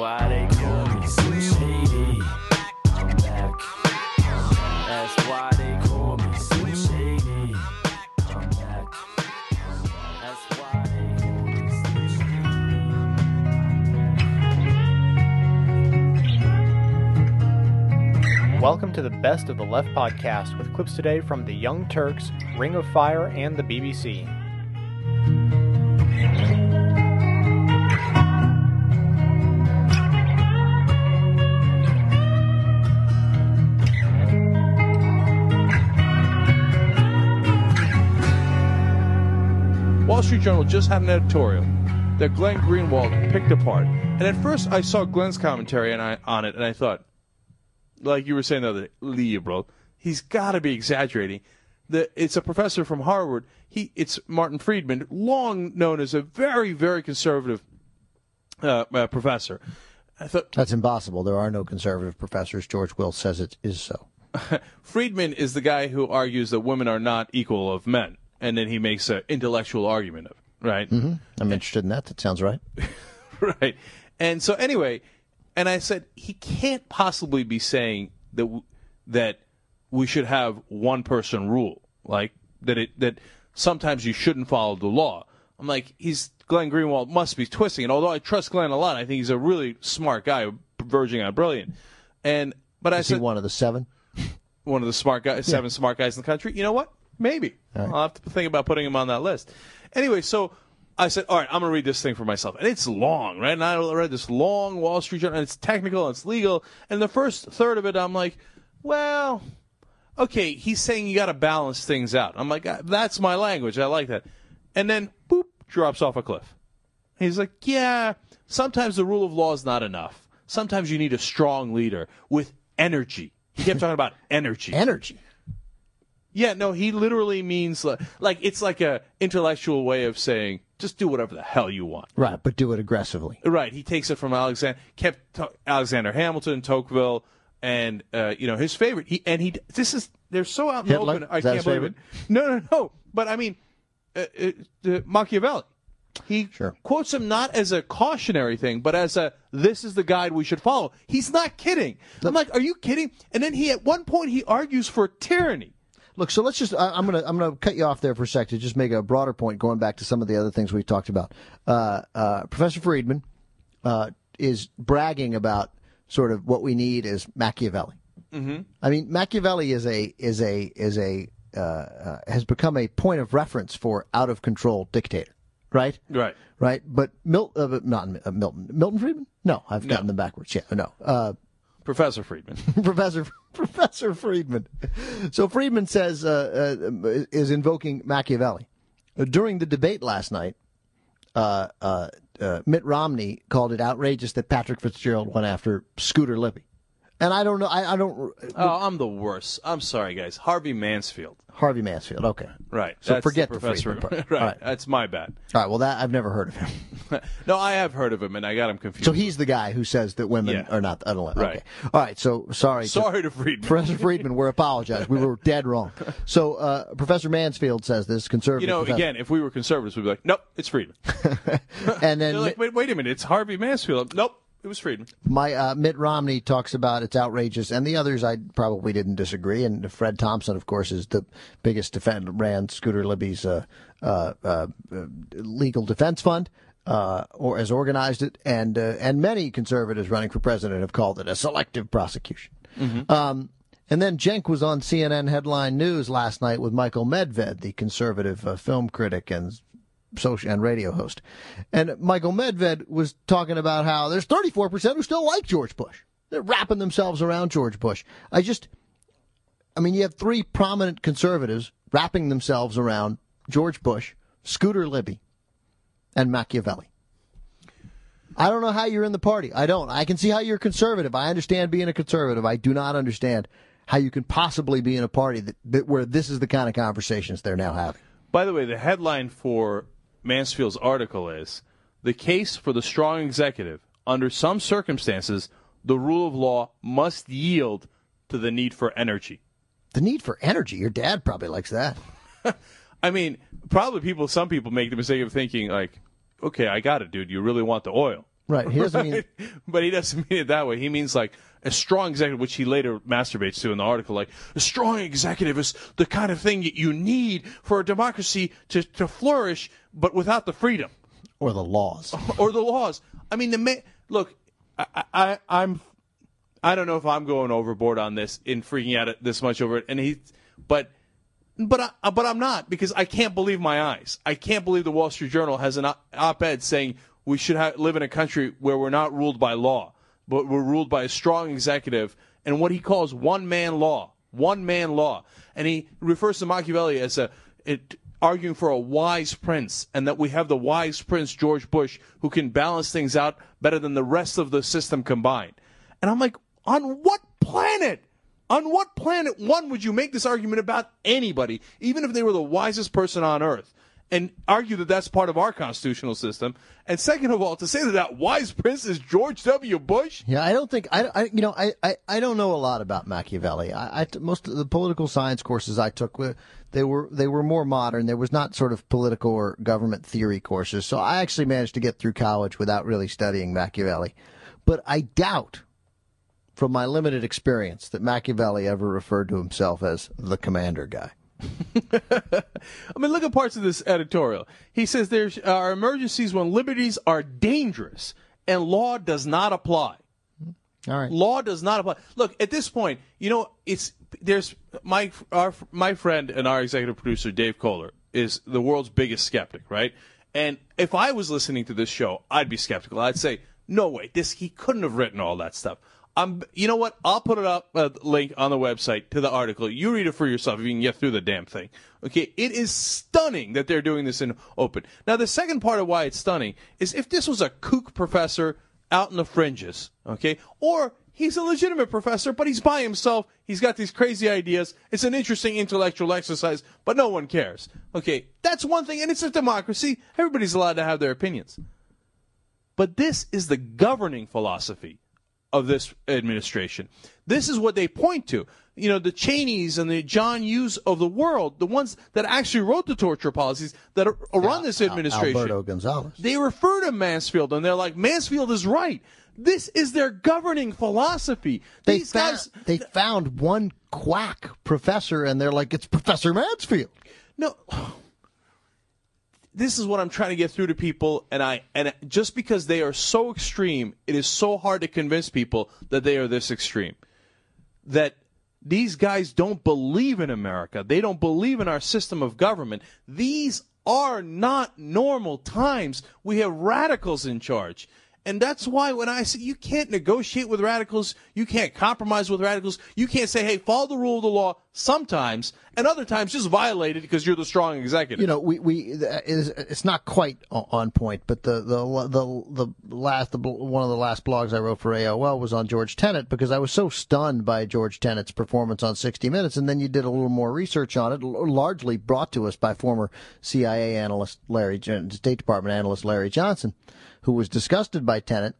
why they call me. I'm back. That's why they call me. I'm back. That's why they call me. Welcome to the Best of the Left podcast with clips today from The Young Turks, Ring of Fire, and the BBC. Street Journal just had an editorial that Glenn Greenwald picked apart. And at first, I saw Glenn's commentary and I, on it, and I thought, like you were saying the other day, liberal. He's got to be exaggerating. The, it's a professor from Harvard. He, it's Martin Friedman, long known as a very, very conservative uh, uh, professor. I thought That's impossible. There are no conservative professors. George Will says it is so. Friedman is the guy who argues that women are not equal of men, and then he makes an intellectual argument of it, right? Mm-hmm. I'm interested in that. That sounds right. right. And so anyway, and I said he can't possibly be saying that w- that we should have one person rule, like that it that sometimes you shouldn't follow the law. I'm like he's Glenn Greenwald must be twisting it. Although I trust Glenn a lot, I think he's a really smart guy, verging on brilliant. And but I Is he said one of the seven? one of the smart guys, seven smart guys in the country. You know what? Maybe I'll have to think about putting him on that list. Anyway, so I said, all right, I'm gonna read this thing for myself, and it's long, right? And I read this long Wall Street Journal, and it's technical, and it's legal, and the first third of it, I'm like, well, okay, he's saying you got to balance things out. I'm like, "Ah, that's my language. I like that. And then, boop, drops off a cliff. He's like, yeah, sometimes the rule of law is not enough. Sometimes you need a strong leader with energy. He kept talking about energy. Energy. Yeah, no, he literally means like, like it's like a intellectual way of saying just do whatever the hell you want. Right, but do it aggressively. Right. He takes it from Alexander, kept to- Alexander Hamilton, Tocqueville, and uh, you know his favorite. He and he. This is they're so out in the Hitler? open. I Is can't believe it. No, no, no. But I mean, uh, uh, uh, Machiavelli. He Sure. quotes him not as a cautionary thing, but as a this is the guide we should follow. He's not kidding. I'm like, are you kidding? And then he at one point he argues for tyranny. Look, so let's just. I, I'm gonna. I'm gonna cut you off there for a sec to just make a broader point, going back to some of the other things we talked about. Uh, uh, Professor Friedman uh, is bragging about sort of what we need is Machiavelli. Mm-hmm. I mean, Machiavelli is a is a is a uh, uh, has become a point of reference for out of control dictator, right? Right. Right. But Mil- uh, not uh, Milton Milton Friedman. No, I've gotten them backwards. Yeah, no. Uh, Professor Friedman. Professor Professor Friedman. So Friedman says uh, uh, is invoking Machiavelli during the debate last night. Uh, uh, uh, Mitt Romney called it outrageous that Patrick Fitzgerald went after Scooter Libby, and I don't know. I, I don't. oh, I'm the worst. I'm sorry, guys. Harvey Mansfield. Harvey Mansfield. Okay. Right. So That's forget the professor. Friedman part. right. Right. That's my bad. All right. Well, that I've never heard of him. no, I have heard of him, and I got him confused. So he's the guy who says that women Yeah. are not. I don't. Right. Okay. All right. So sorry. sorry to Friedman. Professor Friedman, we're apologize. We were dead wrong. So uh, Professor Mansfield says this conservative. you know, professor- again, if we were conservatives, we'd be like, nope, it's Friedman. and then like, wait, wait a minute, it's Harvey Mansfield. Nope, it was Friedman. My uh, Mitt Romney talks about it's outrageous, and the others I probably didn't disagree. And Fred Thompson, of course, is the biggest defender, ran Scooter Libby's uh, uh, uh, legal defense fund, uh, or has organized it, and uh, and many conservatives running for president have called it a selective prosecution. Um, and then Cenk was on CNN headline news last night with Michael Medved, the conservative uh, film critic and social and radio host. And Michael Medved was talking about how there's 34% who still like George Bush. They're wrapping themselves around George Bush. I just, I mean, you have three prominent conservatives wrapping themselves around George Bush, Scooter Libby, and Machiavelli. I don't know how you're in the party. I don't. I can see how you're conservative. I understand being a conservative. I do not understand how you can possibly be in a party that, that where this is the kind of conversations they're now having. By the way, the headline for Mansfield's article is The case for the strong executive. Under some circumstances, the rule of law must yield to the need for energy. The need for energy. Your dad probably likes that. I mean, probably people, some people make the mistake of thinking, like, okay, I got it, dude. You really want the oil. Right. He doesn't mean. Right? But he doesn't mean it that way. He means like a strong executive, which he later masturbates to in the article. Like a strong executive is the kind of thing that you need for a democracy to, to flourish, but without the freedom Or the laws. or the laws. I mean, the ma- look, I, I, I'm, I don't know if I'm going overboard on this in freaking out this much over it, and he, but. But I, but I'm not because I can't believe my eyes. I can't believe the Wall Street Journal has an op- op-ed saying we should ha- live in a country where we're not ruled by law, but we're ruled by a strong executive and what he calls one man law, one man law. And he refers to Machiavelli as a it, arguing for a wise prince, and that we have the wise prince George Bush who can balance things out better than the rest of the system combined. And I'm like, on what planet? On what planet, one, would you make this argument about anybody, even if they were the wisest person on earth, and argue that that's part of our constitutional system? And second of all, to say that that wise prince is George W. Bush? Yeah, I don't think I, I you know, I, I, I don't know a lot about Machiavelli. I, most of the political science courses I took were they were they were more modern. There was not sort of political or government theory courses. So I actually managed to get through college without really studying Machiavelli. But I doubt from my limited experience that Machiavelli ever referred to himself as the commander guy. I mean, look at parts of this editorial. He says there uh, are emergencies when liberties are dangerous and law does not apply. All right. Law does not apply. Look, at this point, you know, it's there's my our my friend and our executive producer Dave Koller is the world's biggest skeptic, right? And if I was listening to this show, I'd be skeptical. I'd say, "No way, this he couldn't have written all that stuff." I'm, you know what? I'll put it up a link on the website to the article. You read it for yourself if you can get through the damn thing. Okay, it is stunning that they're doing this in open. Now, the second part of why it's stunning is if this was a kook professor out in the fringes, okay, or he's a legitimate professor, but he's by himself. He's got these crazy ideas. It's an interesting intellectual exercise, but no one cares. Okay, that's one thing, and it's a democracy. Everybody's allowed to have their opinions. But this is the governing philosophy of this administration. This is what they point to. You know, the Cheneys and the John Yoos of the world, the ones that actually wrote the torture policies that are, run this administration. Alberto Gonzales. They refer to Mansfield and they're like, Mansfield is right. This is their governing philosophy. They These found, guys, they found one quack professor and they're like, it's Professor Mansfield. no. This is what I'm trying to get through to people, and I and just because they are so extreme, it is so hard to convince people that they are this extreme. That these guys don't believe in America. They don't believe in our system of government. These are not normal times. We have radicals in charge. And that's why when I say you can't negotiate with radicals, you can't compromise with radicals, you can't say, hey, follow the rule of the law sometimes, and other times just violate it because you're the strong executive. You know, we we uh, it's, it's not quite on point, but the the the the last the, one of the last blogs I wrote for AOL was on George Tenet because I was so stunned by George Tenet's performance on 60 Minutes, and then you did a little more research on it, largely brought to us by former CIA analyst Larry, State Department analyst Larry Johnson, who was disgusted by Tenet.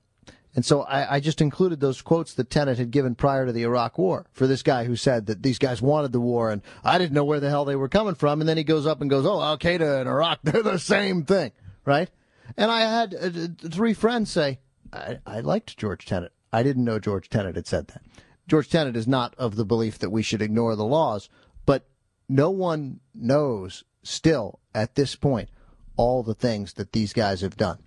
And so I, I just included those quotes that Tenet had given prior to the Iraq War for this guy who said that these guys wanted the war and I didn't know where the hell they were coming from. And then he goes up and goes, oh, Al Qaeda and Iraq, they're the same thing, right? And I had uh, three friends say, I, I liked George Tenet. I didn't know George Tenet had said that. George Tenet is not of the belief that we should ignore the laws, but no one knows still at this point all the things that these guys have done.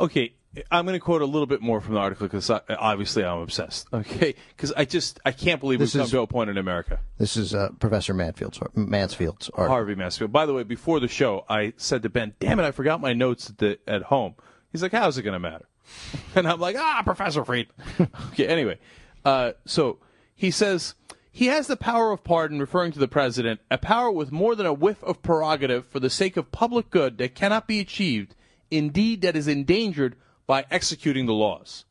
Okay, I'm going to quote a little bit more from the article because obviously I'm obsessed. Okay, because I just I can't believe This we've come is- to a point in America. This is uh, Professor Mansfield's, Mansfield's article. Harvey Mansfield. By the way, before the show, I said to Ben, "Damn it, I forgot my notes at, the, at home." He's like, "How's it going to matter?" And I'm like, "Ah, Professor Friedman." okay. Anyway, uh, so he says he has the power of pardon, referring to the president, a power with more than a whiff of prerogative for the sake of public good that cannot be achieved, indeed, that is endangered by executing the laws.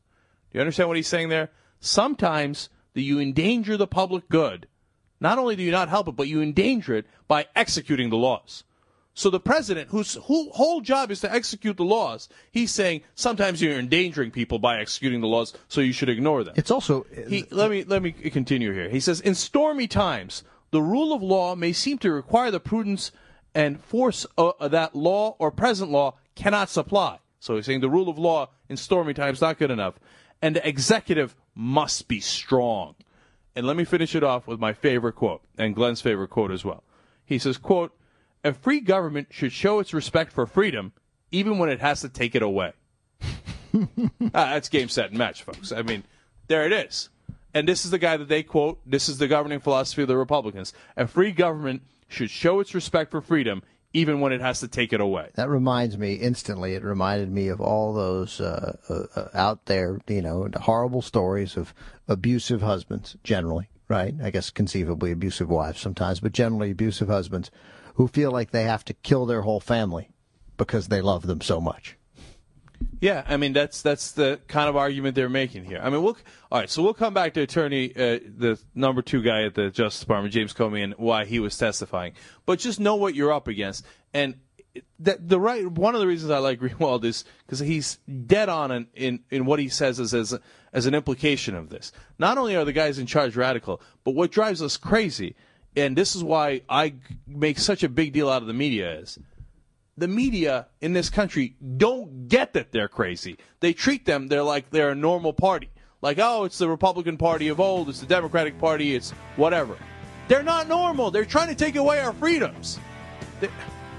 Do you understand what he's saying there? Sometimes that you endanger the public good. Not only do you not help it, but you endanger it by executing the laws. So the president, whose whole whole job is to execute the laws, he's saying sometimes you're endangering people by executing the laws, so you should ignore them. It's also He, let me let me continue here. He says, in stormy times, the rule of law may seem to require the prudence and force uh, that law or present law cannot supply. So he's saying the rule of law in stormy times not good enough, and the executive must be strong. And let me finish it off with my favorite quote, and Glenn's favorite quote as well. He says, quote, a free government should show its respect for freedom even when it has to take it away. ah, that's game, set, and match, folks. I mean, there it is. And this is the guy that they quote. This is the governing philosophy of the Republicans. A free government should show its respect for freedom even when it has to take it away. That reminds me instantly. It reminded me of all those uh, uh, uh, out there, you know, horrible stories of abusive husbands, generally, right? I guess conceivably abusive wives sometimes, but generally abusive husbands who feel like they have to kill their whole family because they love them so much. Yeah, I mean that's that's the kind of argument they're making here. I mean, we'll all right. So we'll come back to attorney, uh, the number two guy at the Justice Department, James Comey, and why he was testifying. But just know what you're up against, and that the right one of the reasons I like Greenwald is because he's dead on in, in, in what he says as as, as an implication of this. Not only are the guys in charge radical, but what drives us crazy, and this is why I make such a big deal out of the media is the media in this country don't get that they're crazy. They treat them they're like they're a normal party. Like, oh, it's the Republican Party of old, it's the Democratic Party, it's whatever. They're not normal. They're trying to take away our freedoms. They,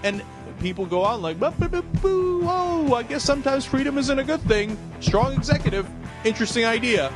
and people go on like, oh, I guess sometimes freedom isn't a good thing. Strong executive, interesting idea.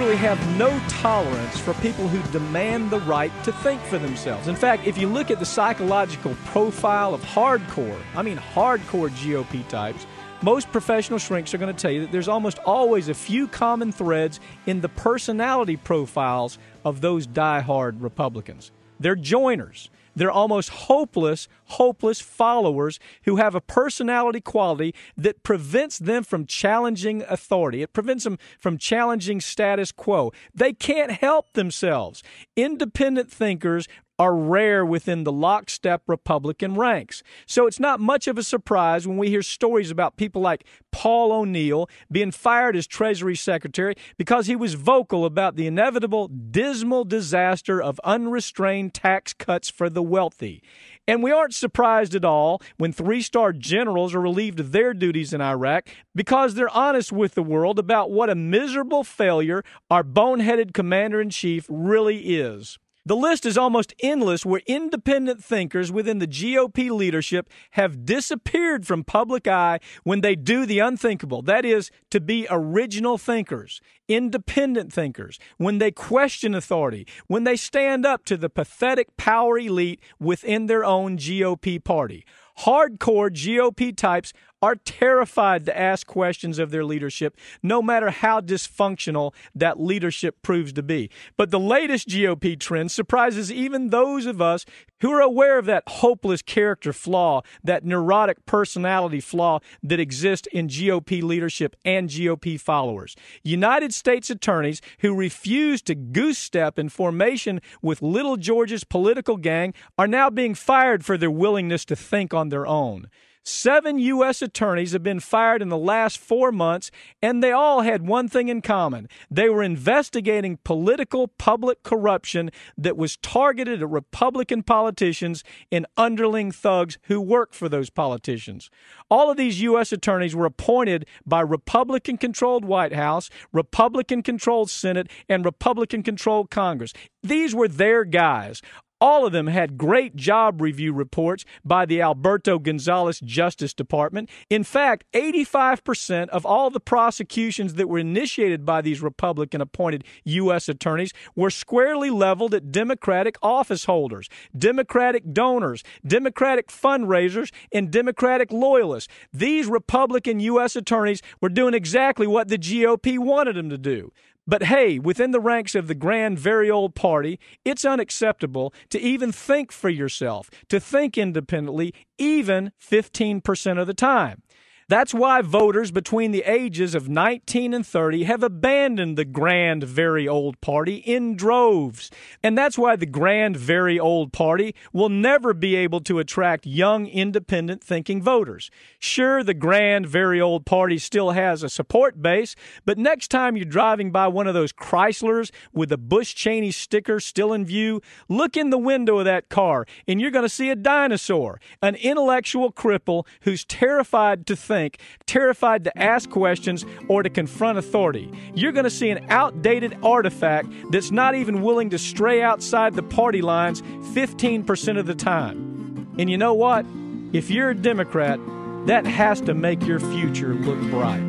Really have no tolerance for people who demand the right to think for themselves. In fact, if you look at the psychological profile of hardcore, I mean hardcore GOP types, most professional shrinks are going to tell you that there's almost always a few common threads in the personality profiles of those die-hard Republicans. They're joiners. They're almost hopeless, hopeless followers who have a personality quality that prevents them from challenging authority. It prevents them from challenging status quo. They can't help themselves. Independent thinkers are rare within the lockstep Republican ranks. So it's not much of a surprise when we hear stories about people like Paul O'Neill being fired as Treasury Secretary because he was vocal about the inevitable dismal disaster of unrestrained tax cuts for the wealthy. And we aren't surprised at all when three star generals are relieved of their duties in Iraq because they're honest with the world about what a miserable failure our boneheaded commander in chief really is. The list is almost endless where independent thinkers within the GOP leadership have disappeared from public eye when they do the unthinkable. That is, to be original thinkers, independent thinkers, when they question authority, when they stand up to the pathetic power elite within their own GOP party. Hardcore GOP types are terrified to ask questions of their leadership, no matter how dysfunctional that leadership proves to be. But the latest GOP trend surprises even those of us who are aware of that hopeless character flaw, that neurotic personality flaw that exists in GOP leadership and GOP followers. United States attorneys who refuse to goose step in formation with Little George's political gang are now being fired for their willingness to think on their own. Seven U.S. attorneys have been fired in the last four months, and they all had one thing in common. They were investigating political public corruption that was targeted at Republican politicians and underling thugs who work for those politicians. All of these U.S. attorneys were appointed by Republican controlled White House, Republican controlled Senate, and Republican controlled Congress. These were their guys. All of them had great job review reports by the Alberto Gonzales Justice Department. In fact, 85% of all the prosecutions that were initiated by these Republican appointed U.S. attorneys were squarely leveled at Democratic office holders, Democratic donors, Democratic fundraisers, and Democratic loyalists. These Republican U.S. attorneys were doing exactly what the GOP wanted them to do. But hey, within the ranks of the grand, very old party, it's unacceptable to even think for yourself, to think independently, even 15% of the time. That's why voters between the ages of 19 and 30 have abandoned the grand, very old party in droves. And that's why the grand, very old party will never be able to attract young, independent thinking voters. Sure, the grand, very old party still has a support base, but next time you're driving by one of those Chryslers with a Bush Cheney sticker still in view, look in the window of that car and you're going to see a dinosaur, an intellectual cripple who's terrified to think think, terrified to ask questions or to confront authority. You're going to see an outdated artifact that's not even willing to stray outside the party lines 15% of the time. And you know what? If you're a Democrat, that has to make your future look bright.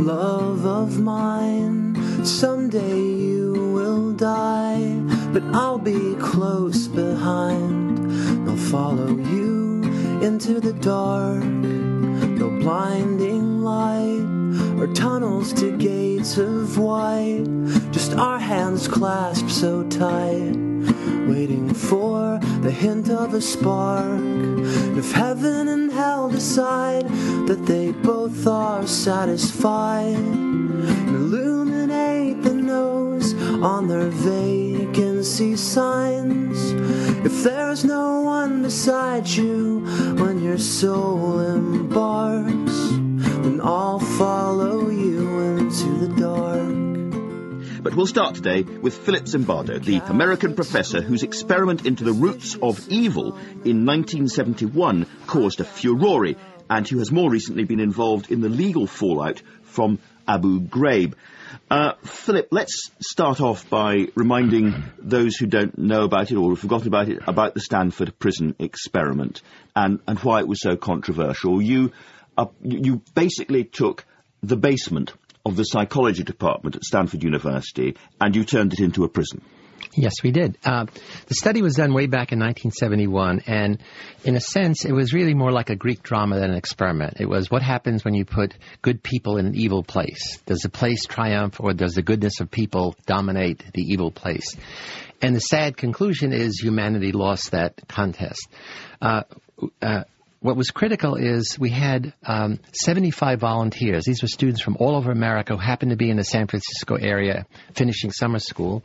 Love of mine, someday you will die, but I'll be close behind. I'll follow you into the dark no blinding light or tunnels to gates of white. Just our hands clasped so tight, waiting for the hint of a spark. If heaven and hell decide that they both are satisfied, illuminate the nose on their vacancy signs. If there's no one beside you your soul embarks, then I'll follow you into the dark. But we'll start today with Philip Zimbardo, the American professor whose experiment into the roots of evil in 1971 caused a furore and who has more recently been involved in the legal fallout from Abu Ghraib. Uh, Philip, let's start off by reminding those who don't know about it or have forgotten about it about the Stanford prison experiment and, and why it was so controversial. You, uh, you basically took the basement of the psychology department at Stanford University and you turned it into a prison. Yes, we did. Uh, the study was done way back in 1971, and in a sense, it was really more like a Greek drama than an experiment. It was what happens when you put good people in an evil place. Does the place triumph, or does the goodness of people dominate the evil place? And the sad conclusion is humanity lost that contest. Uh, uh, what was critical is we had um, 75 volunteers. These were students from all over America who happened to be in the San Francisco area finishing summer school.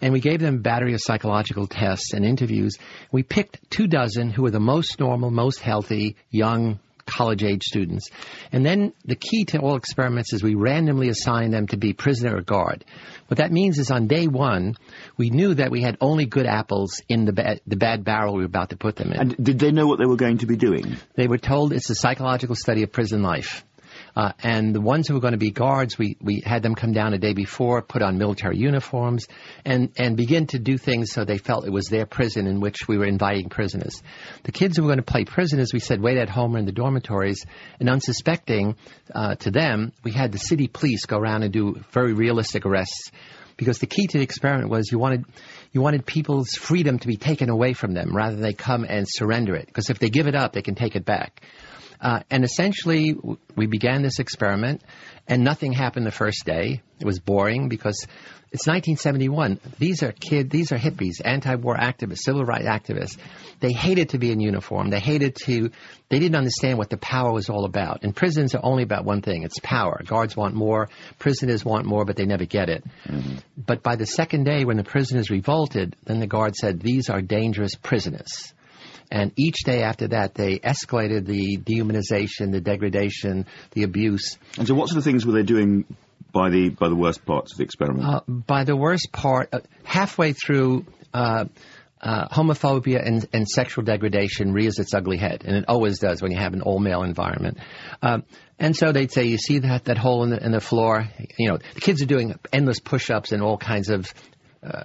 And we gave them a battery of psychological tests and interviews. We picked two dozen who were the most normal, most healthy, young, college age students. And then the key to all experiments is we randomly assign them to be prisoner or guard. What that means is on day one, we knew that we had only good apples in the bad, the bad barrel we were about to put them in. And did they know what they were going to be doing? They were told it's a psychological study of prison life. Uh, and the ones who were going to be guards, we, we had them come down a day before, put on military uniforms, and, and begin to do things so they felt it was their prison in which we were inviting prisoners. The kids who were going to play prisoners, we said, wait at home or in the dormitories, and unsuspecting uh, to them, we had the city police go around and do very realistic arrests. Because the key to the experiment was you wanted you wanted people's freedom to be taken away from them rather than they come and surrender it. Because if they give it up they can take it back uh, and essentially, we began this experiment, and nothing happened the first day. It was boring because it's 1971. These are kids, these are hippies, anti-war activists, civil rights activists. They hated to be in uniform. They hated to, they didn't understand what the power was all about. And prisons are only about one thing. It's power. Guards want more. Prisoners want more, but they never get it. Mm-hmm. But by the second day, when the prisoners revolted, then the guard said, these are dangerous prisoners. And each day after that, they escalated the dehumanization, the degradation, the abuse. And so, what sort of things were they doing by the by the worst parts of the experiment? Uh, by the worst part, uh, halfway through. Uh, uh, homophobia and, and, sexual degradation rears its ugly head, and it always does when you have an all-male environment. Um, and so they'd say, "You see that that hole in the, in the floor? You know, the kids are doing endless push-ups and all kinds of uh,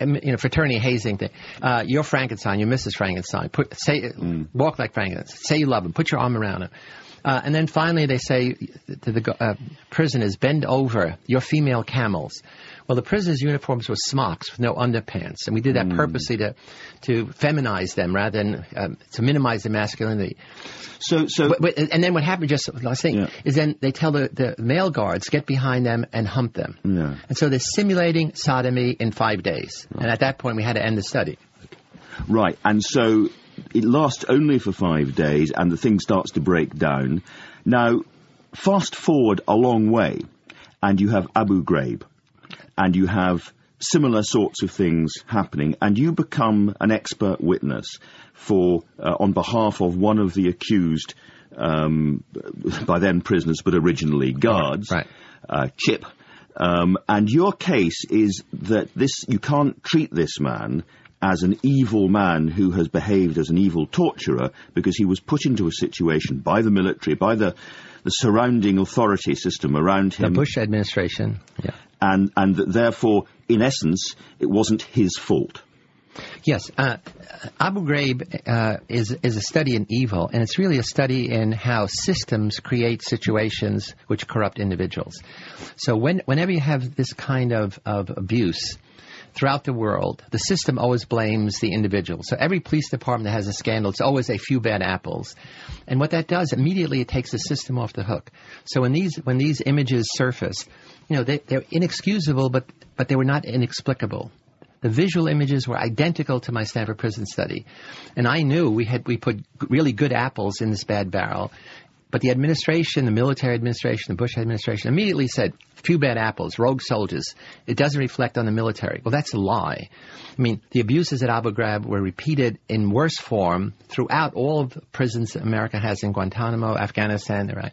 you know, fraternity hazing thing. Uh, you're Frankenstein. You're Mrs. Frankenstein. Put say walk like Frankenstein. Say you love him. Put your arm around him. Uh, and then finally, they say to the uh, prisoners, bend over. You're female camels. Well, the prisoners' uniforms were smocks with no underpants, and we did that purposely to to feminize them rather than um, to minimize the masculinity. So, so But, but, and then what happened, just last thing, Yeah. is then they tell the, the male guards, get behind them and hump them. Yeah. And so they're simulating sodomy in five days. And at that point, we had to end the study. Right, and so it lasts only for five days, and the thing starts to break down. Now, fast forward a long way, and you have Abu Ghraib, and you have similar sorts of things happening, and you become an expert witness for uh, on behalf of one of the accused, um, by then prisoners, but originally guards, Right. uh, Chip. Um, and your case is that this you can't treat this man as an evil man who has behaved as an evil torturer because he was put into a situation by the military, by the the surrounding authority system around him. The Bush administration. Yeah. And and that therefore, in essence, it wasn't his fault. Yes, uh, Abu Ghraib uh, is is a study in evil, and it's really a study in how systems create situations which corrupt individuals. So when whenever you have this kind of, of abuse throughout the world, the system always blames the individual. So every police department that has a scandal, it's always a few bad apples, and what that does immediately it takes the system off the hook. So when these when these images surface, you know they, they're inexcusable, but but they were not inexplicable. The visual images were identical to my Stanford prison study, and I knew we had we put really good apples in this bad barrel. But the administration, the military administration, the Bush administration immediately said, few bad apples, rogue soldiers. It doesn't reflect on the military. Well, that's a lie. I mean, the abuses at Abu Ghraib were repeated in worse form throughout all of the prisons America has in Guantanamo, Afghanistan, Iraq.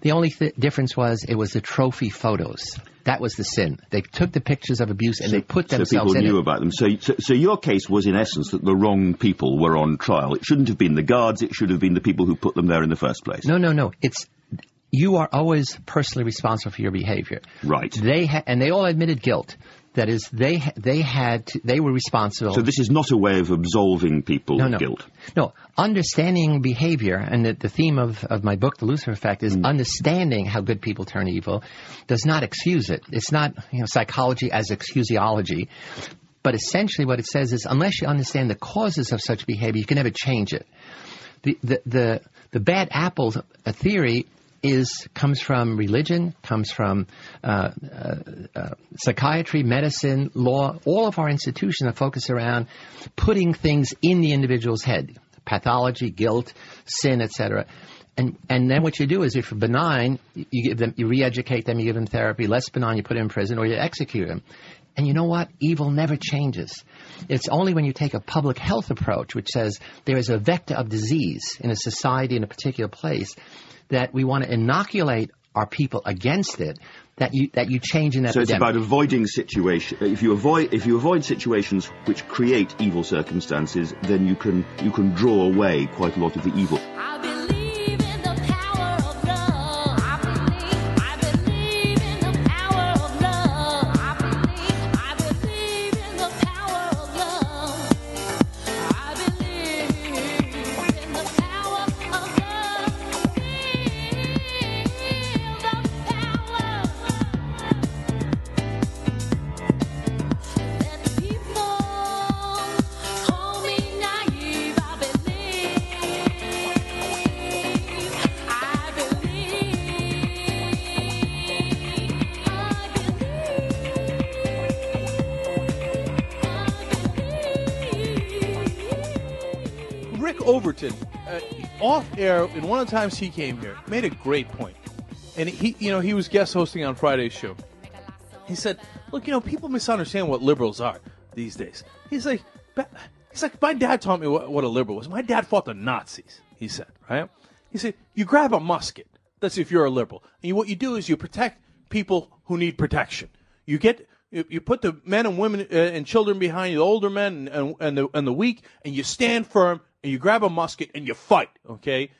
The only th- difference was it was the trophy photos. That was the sin. They took the pictures of abuse and they put themselves. so themselves people in knew it. about them. So, so, so your case was in essence that the wrong people were on trial. It shouldn't have been the guards. It should have been the people who put them there in the first place. No, no, no. It's you are always personally responsible for your behavior. Right. They ha- and they all admitted guilt. That is, they they had to, they were responsible. So this is not a way of absolving people no, of guilt. No, understanding behavior, and the, the theme of, of my book, The Lucifer Effect, Mm. is understanding how good people turn evil does not excuse it. It's not you know, psychology as excusiology. But essentially what it says is unless you understand the causes of such behavior, you can never change it. The, the, the, the bad apple theory is comes from religion, comes from uh, uh, uh, psychiatry, medicine, law. All of our institutions are focused around putting things in the individual's head: pathology, guilt, sin, etc. And and then what you do is, if you're benign, you give them, you re-educate them, you give them therapy. Less benign, you put them in prison or you execute them. And you know what? Evil never changes. It's only when you take a public health approach, which says there is a vector of disease in a society in a particular place, that we want to inoculate our people against it, that you that you change in that. So it's about avoiding situation. If you avoid if you avoid situations which create evil circumstances, then you can you can draw away quite a lot of the evil. In one of the times he came here, made a great point. And he, you know, he was guest hosting on Friday's show. He said, "Look, you know, people misunderstand what liberals are these days." He's like, "He's like, my dad taught me what, what a liberal was. My dad fought the Nazis." He said, "Right?" He said, "You grab a musket. That's if you're a liberal. And you, what you do is you protect people who need protection. You get." You, put the men and women uh, and children behind you, the older men and, and, and the and the weak, and you stand firm and you grab a musket and you fight. Okay,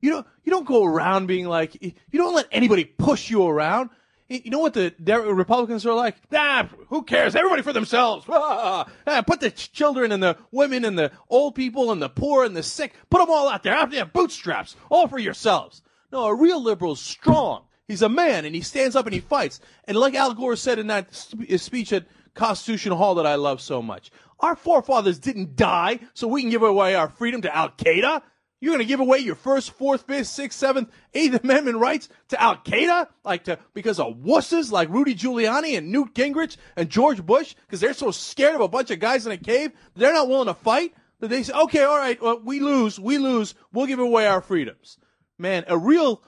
you don't you don't go around being like you don't let anybody push you around. You know what the Republicans are like? Nah, who cares? Everybody for themselves. Ah, ah, put the ch- children and the women and the old people and the poor and the sick, put them all out there, out there, bootstraps, all for yourselves. No, a real liberal is strong. He's a man and he stands up and he fights. And like Al Gore said in that sp- speech at Constitution Hall that I love so much, our forefathers didn't die so we can give away our freedom to Al Qaeda. You're going to give away your first, fourth, fifth, sixth, seventh, eighth Amendment rights to Al Qaeda, like to because of wusses like Rudy Giuliani and Newt Gingrich and George Bush, because they're so scared of a bunch of guys in a cave, they're not willing to fight. That they say, okay, all right, well, we lose, we lose, we'll give away our freedoms. Man, a real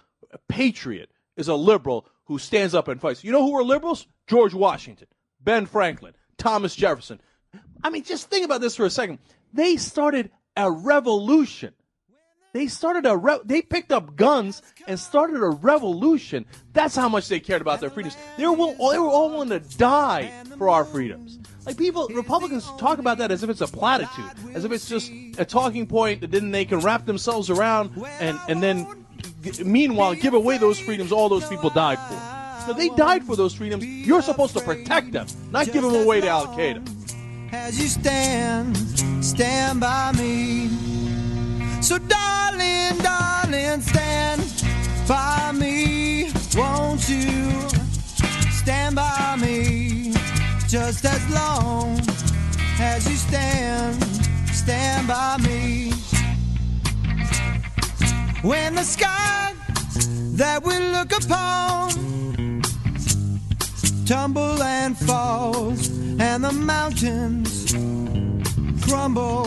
patriot is a liberal who stands up and fights. You know who were liberals? George Washington, Ben Franklin, Thomas Jefferson. I mean, just think about this for a second. They started a revolution. They started a re- they picked up guns and started a revolution. That's how much they cared about their freedoms. They were will- they were all willing to die for our freedoms. Like people, Republicans talk about that as if it's a platitude, as if it's just a talking point that then they can wrap themselves around and and then meanwhile give away those freedoms all those people died for. No, they died for those freedoms. You're supposed to protect them, not give them away to Al Qaeda. as you stand, stand by me. So, darling, darling, stand by me. Won't you stand by me just as long as you stand, stand by me. When the sky that we look upon tumble and falls, and the mountains crumble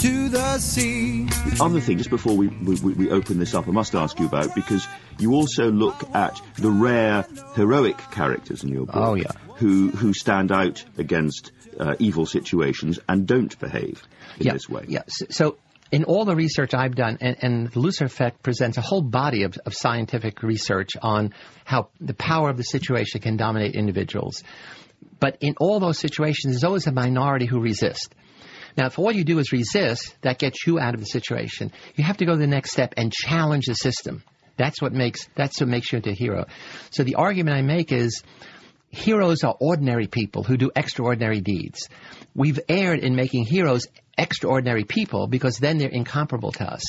to the sea. The other thing, just before we, we, we open this up, I must ask you about because you also look at the rare heroic characters in your book. Oh, yeah. Who who stand out against uh, evil situations and don't behave in yeah, this way. Yeah. So, so in all the research I've done, and, and the Lucifer Effect presents a whole body of, of scientific research on how the power of the situation can dominate individuals. But in all those situations, there's always a minority who resist. Now, if all you do is resist, that gets you out of the situation. You have to go to the next step and challenge the system. That's what makes that's what makes you into a hero. So the argument I make is heroes are ordinary people who do extraordinary deeds. We've erred in making heroes extraordinary people because then they're incomparable to us.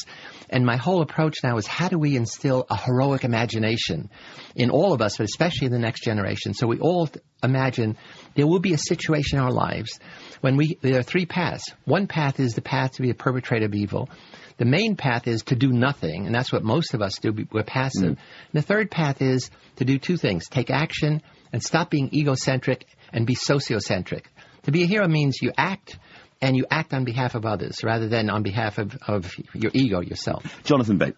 And my whole approach now is how do we instill a heroic imagination in all of us, but especially in the next generation, so we all imagine there will be a situation in our lives when we there are three paths. One path is the path to be a perpetrator of evil. The main path is to do nothing, and that's what most of us do. We're passive. And the third path is to do two things: take action and stop being egocentric and be sociocentric. To be a hero means you act and you act on behalf of others rather than on behalf of, of your ego, yourself. Jonathan Bate.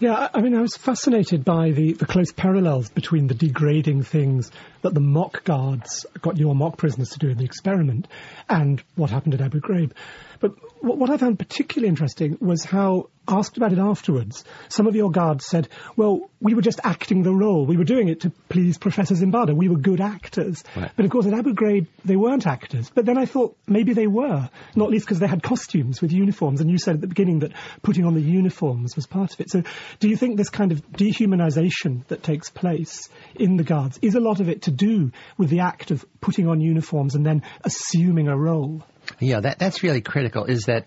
Yeah, I- I mean, I was fascinated by the, the close parallels between the degrading things that the mock guards got your mock prisoners to do in the experiment and what happened at Abu Ghraib. But what, what I found particularly interesting was how, asked about it afterwards, some of your guards said, well, we were just acting the role. We were doing it to please Professor Zimbardo. We were good actors. Right. But of course, at Abu Ghraib, they weren't actors. But then I thought maybe they were, not least because they had costumes with uniforms. And you said at the beginning that putting on the uniforms was part of it. So do you think this kind of dehumanization that takes place in the guards is a lot of it to do with the act of putting on uniforms and then assuming a role? Yeah, that, that's really critical. Is that,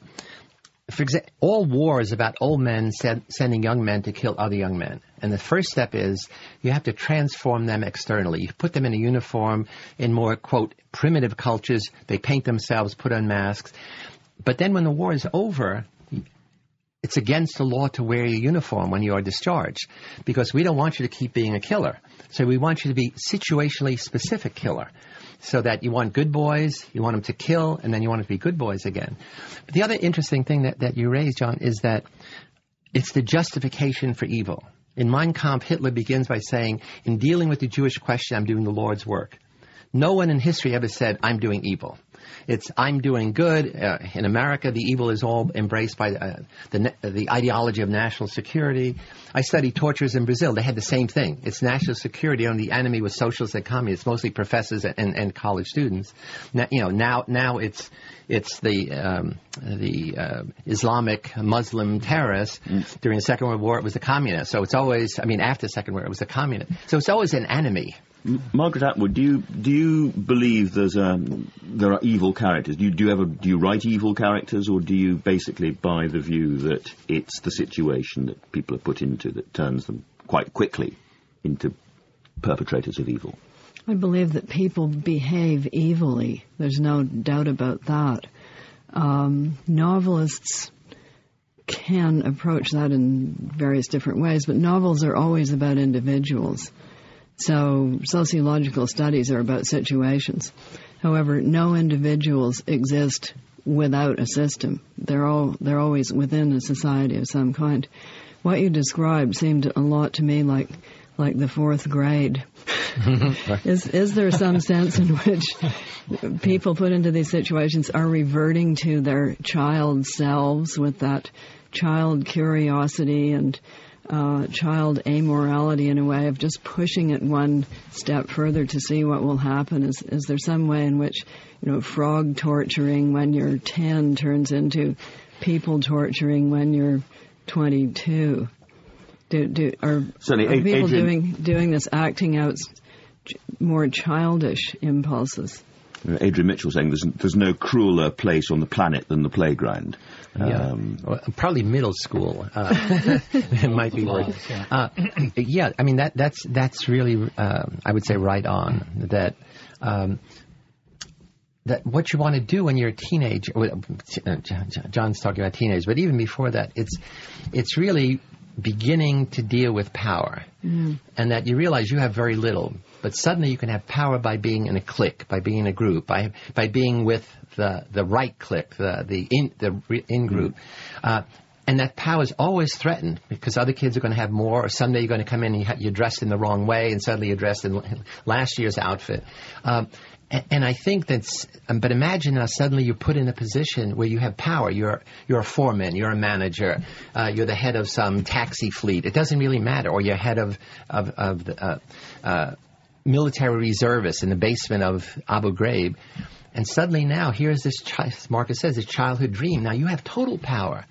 for example, all war is about old men sen- sending young men to kill other young men. And the first step is you have to transform them externally. You put them in a uniform in more, quote, primitive cultures. They paint themselves, put on masks. But then when the war is over, it's against the law to wear your uniform when you are discharged because we don't want you to keep being a killer. So we want you to be situationally specific killer. So that you want good boys, you want them to kill, and then you want them to be good boys again. But the other interesting thing that, that you raised, John, is that it's the justification for evil. In Mein Kampf, Hitler begins by saying, in dealing with the Jewish question, I'm doing the Lord's work. No one in history ever said, I'm doing evil. It's I'm doing good. Uh, in America, the evil is all embraced by uh, the the ideology of national security. I studied tortures in Brazil. They had the same thing. It's national security, and the enemy was socialists and communists, mostly professors and, and, college students. Now, you know, now now it's it's the um, the uh, Islamic Muslim terrorists. During the Second World War, it was the communists. So it's always, I mean, after the Second World War, it was the communists. So it's always an enemy. Margaret Atwood, do you do you believe there's um there are evil characters? Do you do you ever do you write evil characters, or do you basically buy the view that it's the situation that people are put into that turns them quite quickly into perpetrators of evil? I believe that people behave evilly. There's no doubt about that. Um, novelists can approach that in various different ways, but novels are always about individuals. So sociological studies are about situations. However, no individuals exist without a system. They're all they're always within a society of some kind. What you described seemed a lot to me like like the fourth grade. Is is there some sense in which people put into these situations are reverting to their child selves with that child curiosity and uh, child amorality in a way of just pushing it one step further to see what will happen? Is is there some way in which you know frog torturing when you're ten turns into people torturing when you're twenty two? Do, do, are, Certainly, are people Adrian- doing doing this acting out more childish impulses? Adrian Mitchell saying there's there's no crueler place on the planet than the playground. Yeah. Um, Well, probably middle school. Uh, it might be worse. Uh, yeah, I mean that that's that's really uh, I would say right on that. Um, that what you want to do when you're a teenager. well, uh, John- John's talking about teenagers, but even before that, it's it's really beginning to deal with power, and that you realize you have very little, but suddenly you can have power by being in a clique, by being in a group, by by being with the the right clique, the the in the in group. Uh, and that power is always threatened because other kids are going to have more, or someday you're going to come in and you're dressed in the wrong way, and suddenly you're dressed in last year's outfit. Um, and I think that's, um, but imagine now suddenly you're put in a position where you have power. You're you're a foreman, you're a manager, uh, you're the head of some taxi fleet. It doesn't really matter, or you're head of of, of the uh, uh, military reservists in the basement of Abu Ghraib. And suddenly now here's this, chi- Marcus says, this childhood dream. Now you have total power.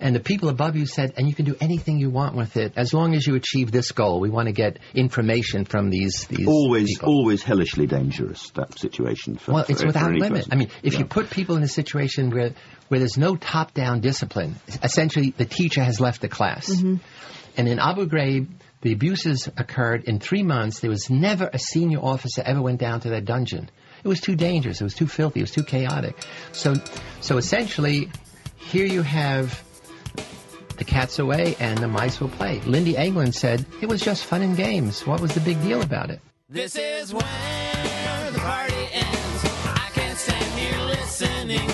And the people above you said, and you can do anything you want with it as long as you achieve this goal. We want to get information from these. these always people. always hellishly dangerous that situation. For, Well, for- it's for without any limit. person. I mean, if Yeah. you put people in a situation where where there's no top-down discipline, essentially the teacher has left the class, mm-hmm. and in Abu Ghraib, the abuses occurred in three months. There was never a senior officer ever went down to that dungeon. It was too dangerous. It was too filthy. It was too chaotic. So, so essentially, here you have the cat's away and the mice will play. Lynndie England said it was just fun and games. What was the big deal about it? This is where the party ends. I can't stand here listening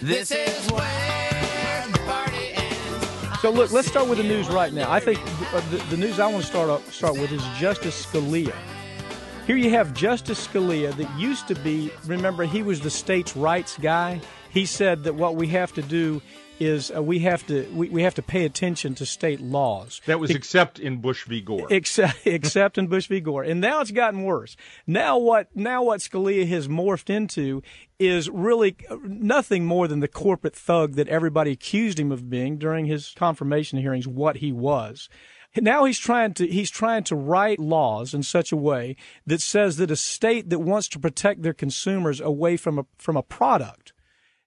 This is where the party ends. So look, let's start with the news right now. I think uh, the, the news I want to start up, start with is Justice Scalia. Here you have Justice Scalia that used to be. Remember, he was the states' rights guy. He said that what we have to do is uh, we have to we, we have to pay attention to state laws. That was except in Bush v. Gore. Except, except in Bush v. Gore, and now it's gotten worse. Now what? Now what Scalia has morphed into is really nothing more than the corporate thug that everybody accused him of being during his confirmation hearings. What he was. Now he's trying to he's trying to write laws in such a way that says that a state that wants to protect their consumers away from a from a product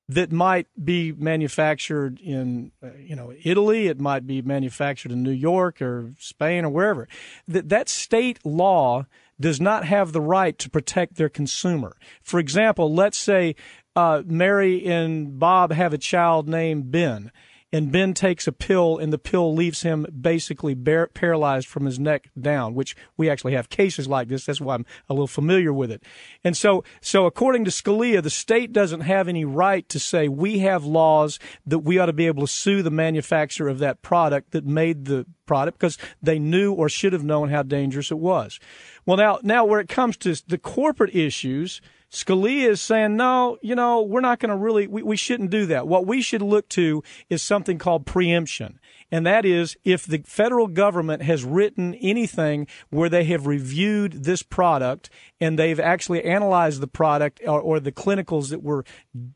that might be manufactured in uh, you know Italy, it might be manufactured in New York or Spain or wherever. That that state law does not have the right to protect their consumer. For example, let's say uh, Mary and Bob have a child named Ben. And Ben takes a pill, and the pill leaves him basically bar- paralyzed from his neck down. Which we actually have cases like this. That's why I'm a little familiar with it. And so, so according to Scalia, the state doesn't have any right to say we have laws that we ought to be able to sue the manufacturer of that product that made the product because they knew or should have known how dangerous it was. Well, now, now where it comes to the corporate issues, Scalia is saying, no, you know, we're not going to really, we, we shouldn't do that. What we should look to is something called preemption. And that is if the federal government has written anything where they have reviewed this product and they've actually analyzed the product or, or the clinicals that were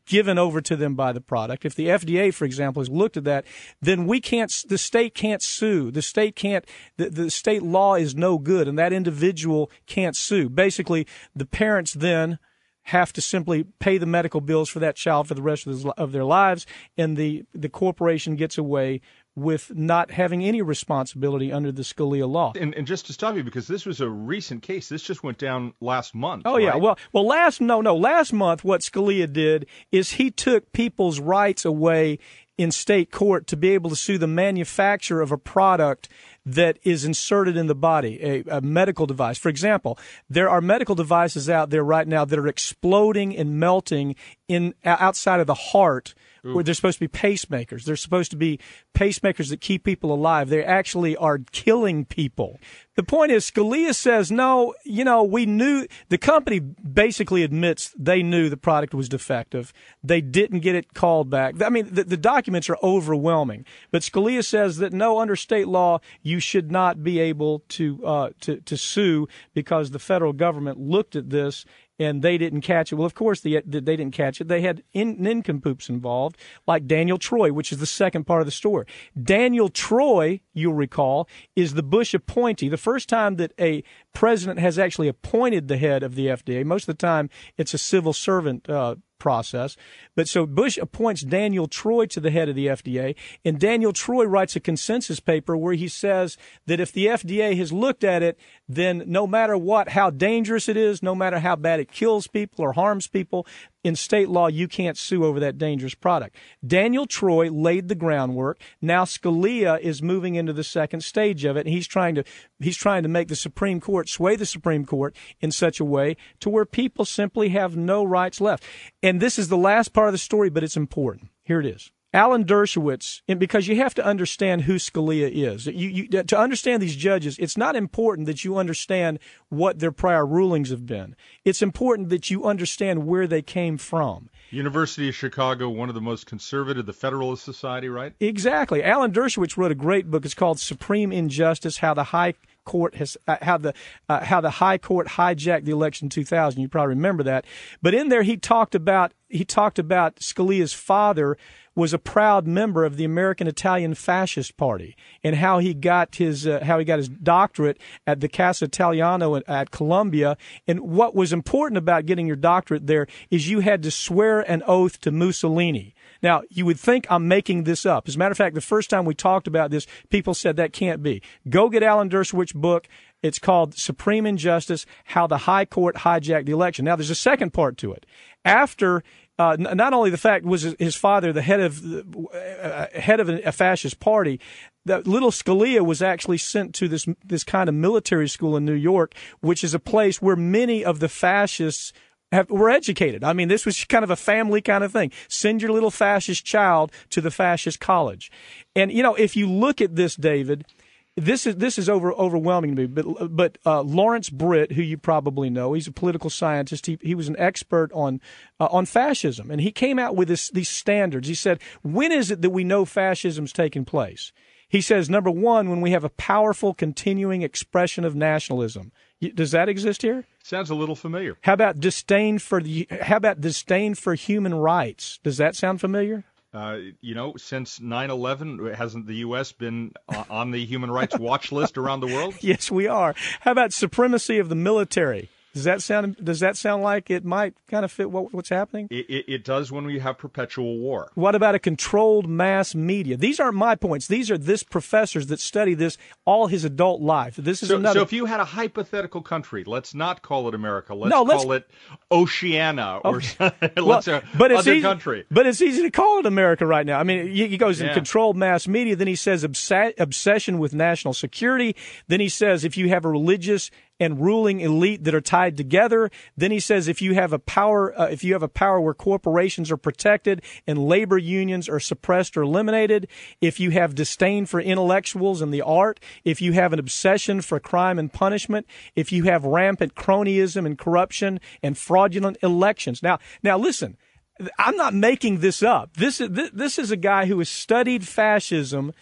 given over to them by the product. If the FDA, for example, has looked at that, then we can't, the state can't sue. The state can't, the, the state law is no good and that individual can't sue. Basically, the parents then have to simply pay the medical bills for that child for the rest of, his, of their lives, and the, the corporation gets away with not having any responsibility under the Scalia law. And, and just to stop you, because this was a recent case, this just went down last month. Oh yeah, well, well, last no, no, last month, what Scalia did is he took people's rights away in state court to be able to sue the manufacturer of a product that is inserted in the body, a, a medical device. For example, there are medical devices out there right now that are exploding and melting in outside of the heart where they're supposed to be pacemakers. They're supposed to be pacemakers that keep people alive. They actually are killing people. The point is, Scalia says, no, you know, we knew, the company basically admits they knew the product was defective. They didn't get it called back. I mean, the, the documents are overwhelming. But Scalia says that no, under state law, you should not be able to, uh, to, to sue because the federal government looked at this and they didn't catch it. Well, of course, they, they didn't catch it. They had in, nincompoops involved, like Daniel Troy, which is the second part of the story. Daniel Troy, you'll recall, is the Bush appointee. The first time that a president has actually appointed the head of the FDA, most of the time it's a civil servant uh, process. But so Bush appoints Daniel Troy to the head of the FDA, and Daniel Troy writes a consensus paper where he says that if the FDA has looked at it, then no matter what, how dangerous it is, no matter how bad it kills people or harms people, in state law, you can't sue over that dangerous product. Daniel Troy laid the groundwork. Now Scalia is moving into the second stage of it, he's trying to he's trying to make the Supreme Court sway the Supreme Court in such a way to where people simply have no rights left. And this is the last part of the story, but it's important. Here it is. Alan Dershowitz, and because you have to understand who Scalia is. You, you, to understand these judges, it's not important that you understand what their prior rulings have been. It's important that you understand where they came from. University of Chicago, one of the most conservative, the Federalist Society, right? Exactly. Alan Dershowitz wrote a great book. It's called Supreme Injustice: How the High Court has uh, how the uh, how the High Court hijacked the election in 2000. You probably remember that. But in there, he talked about he talked about Scalia's father was a proud member of the American Italian Fascist Party and how he got his uh, how he got his doctorate at the Casa Italiano at, at Columbia. And what was important about getting your doctorate there is you had to swear an oath to Mussolini. Now, you would think I'm making this up. As a matter of fact, the first time we talked about this, people said that can't be. Go get Alan Dershowitz's book. It's called Supreme Injustice How the High Court Hijacked the Election. Now, there's a second part to it. After uh, n- not only the fact was his father the head of uh, head of a fascist party, that little Scalia was actually sent to this this kind of military school in New York, which is a place where many of the fascists have, were educated. I mean, this was kind of a family kind of thing. Send your little fascist child to the fascist college, and you know if you look at this, David this is this is over overwhelming to me. But but uh, Lawrence Britt, who you probably know, he's a political scientist. He he was an expert on uh, on fascism, and he came out with this, these standards. He said, when is it that we know fascism's taking place? He says, number one, when we have a powerful, continuing expression of nationalism. Does that exist here? Sounds a little familiar. How about disdain for the? How about disdain for human rights? Does that sound familiar? Uh, you know, since 9/11, hasn't the U.S. been on the human rights watch list around the world? Yes, we are. How about supremacy of the military? Does that sound does that sound like it might kind of fit what, what's happening? It, it, it does when we have perpetual war. What about a controlled mass media? These aren't my points. These are this professors that study this all his adult life. This is So, another. so if you had a hypothetical country, let's not call it America. Let's No, let's- call it Oceania or Okay. let's uh, Well, but it's other easy, country. But it's easy to call it America right now. I mean, he, he goes in controlled mass media. Then he says obsession with national security. Then he says if you have a religious and ruling elite that are tied together. Then he says if you have a power, uh, if you have a power where corporations are protected and labor unions are suppressed or eliminated. If you have disdain for intellectuals and the art. If you have an obsession for crime and punishment. If you have rampant cronyism and corruption and fraudulent elections. Now, now listen. I'm not making this up. This is this, is a guy who has studied fascism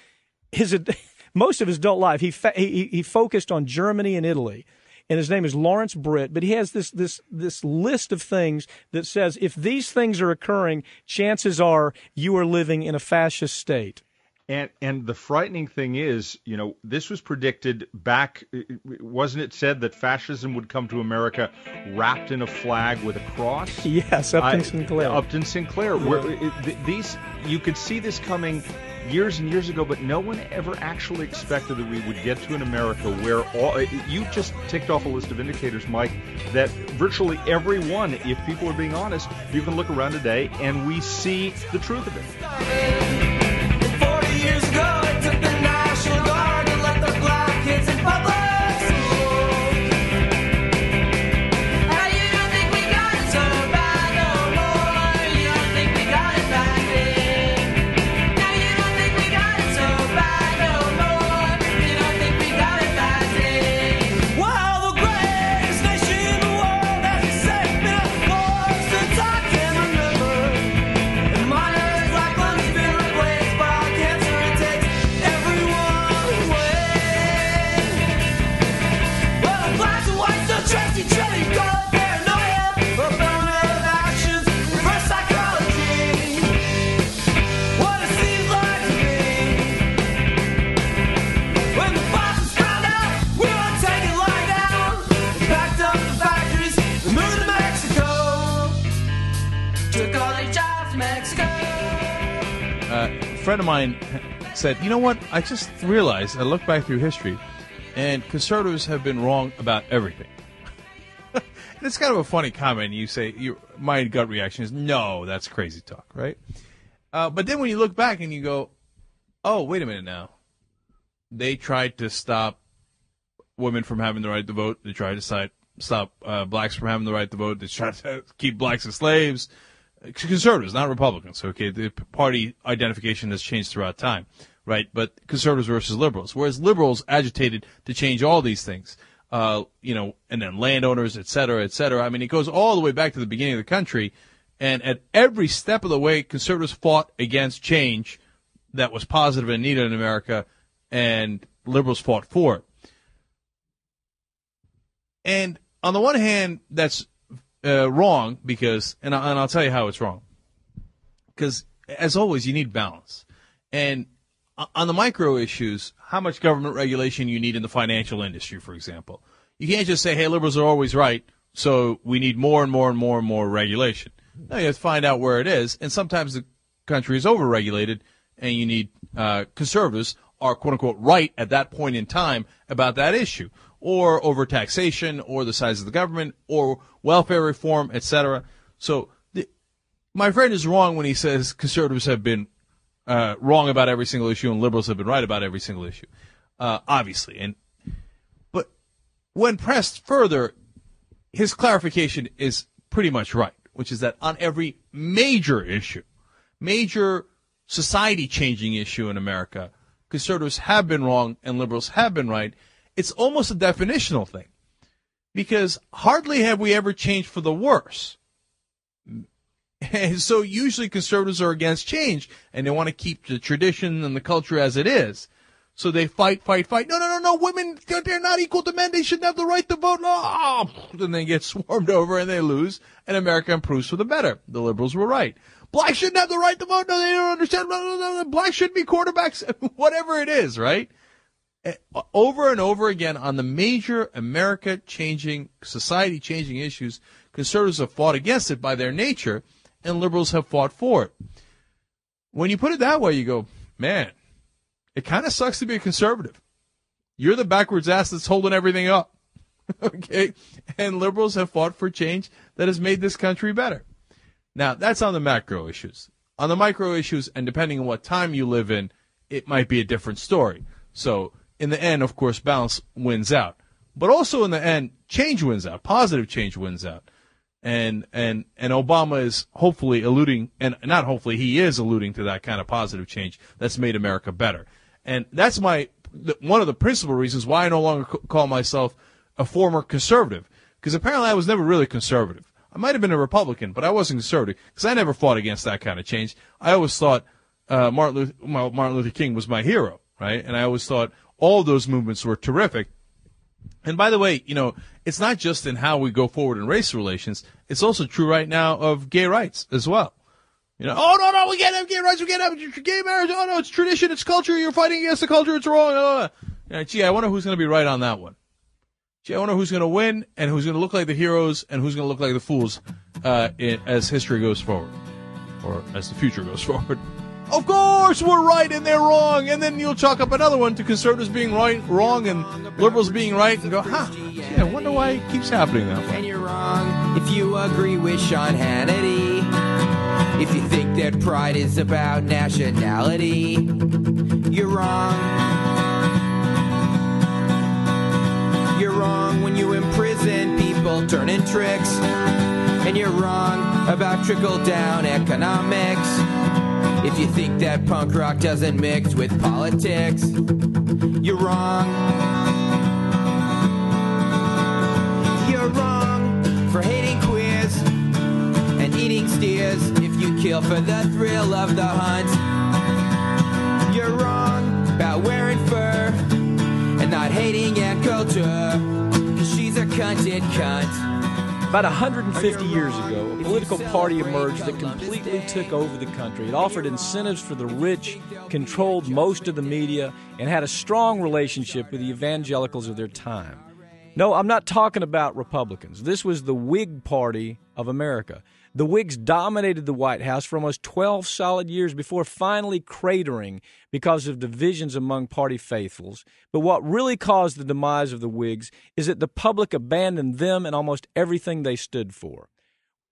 his most of his adult life. He, he he focused on Germany and Italy, and his name is Lawrence Britt. But he has this this this list of things that says if these things are occurring, chances are you are living in a fascist state. And and the frightening thing is, you know, this was predicted back. Wasn't it said that fascism would come to America wrapped in a flag with a cross? Yes, Upton I- Sinclair. Upton Sinclair. Where it, these you could see this coming years and years ago, but no one ever actually expected that we would get to an America where all you just ticked off a list of indicators, Mike, that virtually everyone, if people are being honest, you can look around today and we see the truth of it. Friend of mine said, "You know what? I just realized. I look back through history, and conservatives have been wrong about everything." it's kind of a funny comment. You say, "My gut reaction is no, that's crazy talk, right?" Uh, but then when you look back and you go, "Oh, wait a minute now. They tried to stop women from having the right to vote. They tried to stop uh, blacks from having the right to vote. They tried to keep blacks as slaves." Conservatives, not Republicans. Okay, the party identification has changed throughout time, right? But conservatives versus liberals, whereas liberals agitated to change all these things, uh, you know, and then landowners, et cetera, et cetera. I mean, it goes all the way back to the beginning of the country, and at every step of the way, conservatives fought against change that was positive and needed in America, and liberals fought for it. And on the one hand, that's uh, wrong because, and, I, and I'll tell you how it's wrong. Because as always, you need balance. And on the micro issues, how much government regulation you need in the financial industry, for example. You can't just say, hey, liberals are always right, so we need more and more and more and more regulation. No, you have to find out where it is. And sometimes the country is overregulated, and you need uh, conservatives are quote unquote right at that point in time about that issue, or overtaxation, or the size of the government, or welfare reform, etc. So the, my friend is wrong when he says conservatives have been uh, wrong about every single issue and liberals have been right about every single issue. Uh, obviously, and but when pressed further, his clarification is pretty much right, which is that on every major issue, major society changing issue in America, conservatives have been wrong and liberals have been right. It's almost a definitional thing because hardly have we ever changed for the worse. And so usually conservatives are against change and they want to keep the tradition and the culture as it is. So they fight, fight, fight. No, no, no, no. Women, they're, not equal to men. They shouldn't have the right to vote. No. Then they get swarmed over and they lose and America improves for the better. The liberals were right. Blacks shouldn't have the right to vote. No, they don't understand. Blacks shouldn't be quarterbacks. Whatever it is, right? Eh, over and over again on the major America changing, society changing issues, conservatives have fought against it by their nature, and liberals have fought for it. When you put it that way, you go, man, it kind of sucks to be a conservative. You're the backwards ass that's holding everything up. okay? And liberals have fought for change that has made this country better. Now, that's on the macro issues. On the micro issues, and depending on what time you live in, it might be a different story. So, in the end, of course, balance wins out. But also in the end, change wins out. Positive change wins out. And, and, and Obama is hopefully alluding, and not hopefully, he is alluding to that kind of positive change that's made America better. And that's my, one of the principal reasons why I no longer call myself a former conservative. Because apparently I was never really conservative. I might have been a Republican, but I wasn't conservative because I never fought against that kind of change. I always thought uh, Martin, Luther, Martin Luther King was my hero, right? And I always thought all those movements were terrific. And by the way, you know, it's not just in how we go forward in race relations. It's also true right now of gay rights as well. You know, oh no, no, we can't have gay rights. We can't have gay marriage. Oh no, it's tradition. It's culture. You're fighting against the culture. It's wrong. Uh, gee, I wonder who's going to be right on that one. Gee, I wonder who's going to win and who's going to look like the heroes and who's going to look like the fools uh, in, as history goes forward, or as the future goes forward. Of course, we're right and they're wrong, and then you'll chalk up another one to conservatives being right, wrong, and liberals being right, and go, huh? Gee, I wonder why it keeps happening that way. And you're wrong if you agree with Sean Hannity. If you think that pride is about nationality, you're wrong. You're wrong when you imprison people turning tricks. And you're wrong about trickle down economics. If you think that punk rock doesn't mix with politics, you're wrong. You're wrong for hating queers and eating steers if you kill for the thrill of the hunt. You're wrong about wearing fur and not hating Ann Coulter, cause she's a cunted cunt. About 150 years ago, a political party emerged that completely took over the country. It offered incentives for the rich, controlled most of the media, and had a strong relationship with the evangelicals of their time. No, I'm not talking about Republicans. This was the Whig Party of America. The Whigs dominated the White House for almost 12 solid years before finally cratering because of divisions among party faithfuls. But what really caused the demise of the Whigs is that the public abandoned them and almost everything they stood for.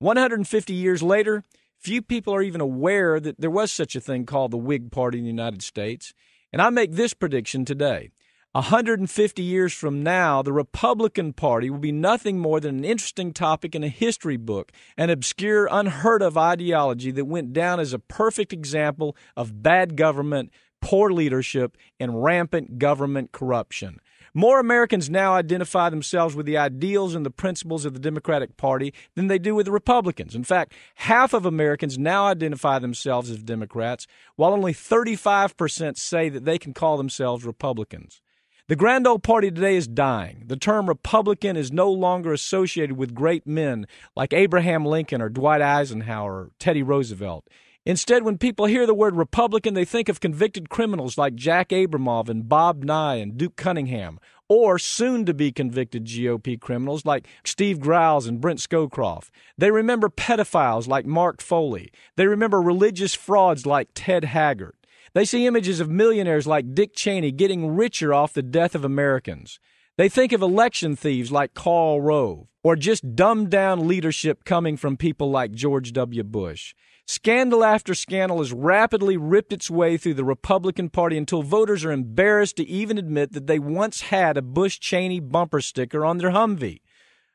150 years later, few people are even aware that there was such a thing called the Whig Party in the United States. And I make this prediction today. 150 years from now, the Republican Party will be nothing more than an interesting topic in a history book, an obscure, unheard of ideology that went down as a perfect example of bad government, poor leadership, and rampant government corruption. More Americans now identify themselves with the ideals and the principles of the Democratic Party than they do with the Republicans. In fact, half of Americans now identify themselves as Democrats, while only 35% say that they can call themselves Republicans. The grand old party today is dying. The term Republican is no longer associated with great men like Abraham Lincoln or Dwight Eisenhower or Teddy Roosevelt. Instead, when people hear the word Republican, they think of convicted criminals like Jack Abramoff and Bob Ney and Duke Cunningham, or soon to be convicted GOP criminals like Steve Griles and Brent Scowcroft. They remember pedophiles like Mark Foley. They remember religious frauds like Ted Haggard. They see images of millionaires like Dick Cheney getting richer off the death of Americans. They think of election thieves like Karl Rove, or just dumbed down leadership coming from people like George W. Bush. Scandal after scandal has rapidly ripped its way through the Republican Party until voters are embarrassed to even admit that they once had a Bush Cheney bumper sticker on their Humvee.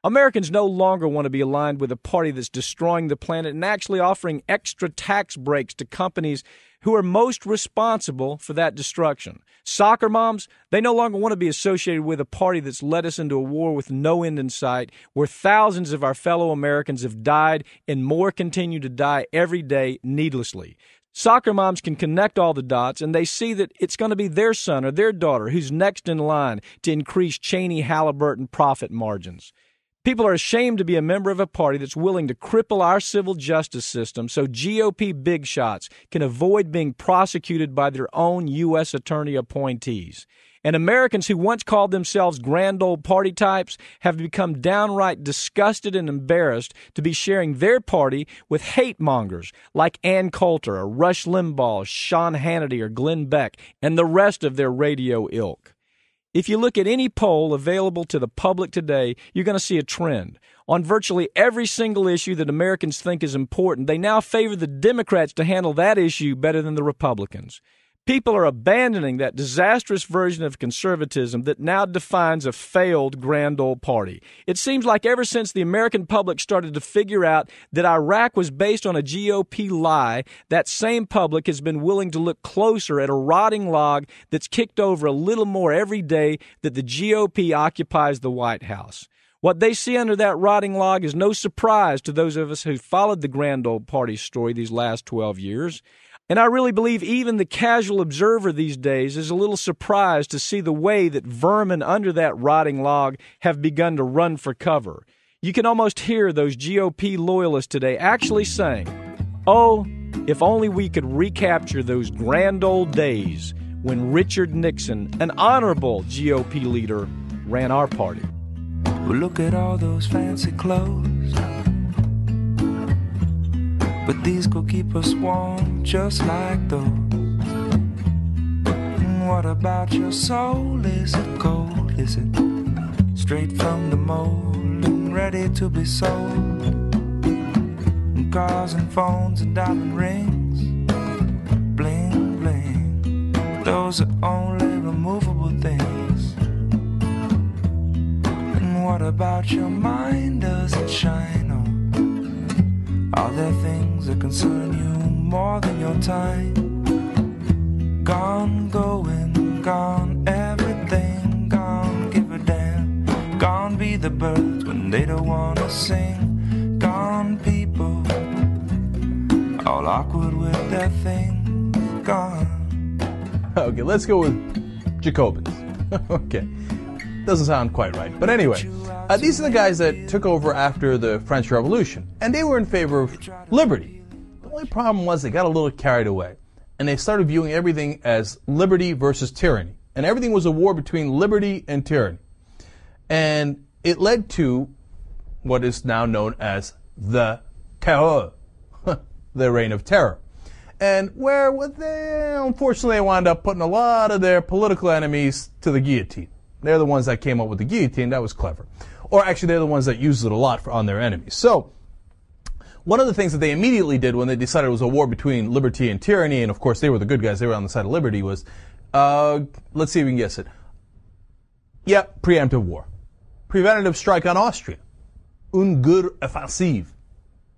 Americans no longer want to be aligned with a party that's destroying the planet and actually offering extra tax breaks to companies who are most responsible for that destruction. Soccer moms, they no longer want to be associated with a party that's led us into a war with no end in sight, where thousands of our fellow Americans have died and more continue to die every day needlessly. Soccer moms can connect all the dots and they see that it's going to be their son or their daughter who's next in line to increase Cheney Halliburton profit margins. People are ashamed to be a member of a party that's willing to cripple our civil justice system so GOP big shots can avoid being prosecuted by their own U.S. attorney appointees. And Americans who once called themselves grand old party types have become downright disgusted and embarrassed to be sharing their party with hate mongers like Ann Coulter or Rush Limbaugh, Sean Hannity, or Glenn Beck, and the rest of their radio ilk. If you look at any poll available to the public today, you're going to see a trend. On virtually every single issue that Americans think is important, they now favor the Democrats to handle that issue better than the Republicans. People are abandoning that disastrous version of conservatism that now defines a failed grand old party. It seems like ever since the American public started to figure out that Iraq was based on a GOP lie, that same public has been willing to look closer at a rotting log that's kicked over a little more every day that the GOP occupies the White House. What they see under that rotting log is no surprise to those of us who followed the grand old party story these last 12 years. And I really believe even the casual observer these days is a little surprised to see the way that vermin under that rotting log have begun to run for cover. You can almost hear those GOP loyalists today actually saying, Oh, if only we could recapture those grand old days when Richard Nixon, an honorable GOP leader, ran our party. Look at all those fancy clothes. But these could keep us warm just like those. And What about your soul? Is it cold? Is it straight from the mold and ready to be sold? And cars and phones and diamond rings, bling bling. Those are only removable things. And what about your mind? Does it shine on? Are there things that concern you more than your time? Gone, going, gone, everything gone, give a damn. Gone be the birds when they don't wanna sing. Gone people, all awkward with their things. Gone. Okay, let's go with Jacobins. okay. Doesn't sound quite right. But anyway, uh, these are the guys that took over after the French Revolution, and they were in favor of liberty. Only problem was they got a little carried away, and they started viewing everything as liberty versus tyranny. And everything was a war between liberty and tyranny. And it led to what is now known as the Terror, the Reign of Terror. And where they unfortunately wound up putting a lot of their political enemies to the guillotine. They're the ones that came up with the guillotine. That was clever. Or actually, they're the ones that used it a lot for, on their enemies. So, one of the things that they immediately did when they decided it was a war between liberty and tyranny, and of course they were the good guys, they were on the side of liberty, was, uh, let's see if we can guess it. Yep, preemptive war. Preventative strike on Austria. Une guerre offensive.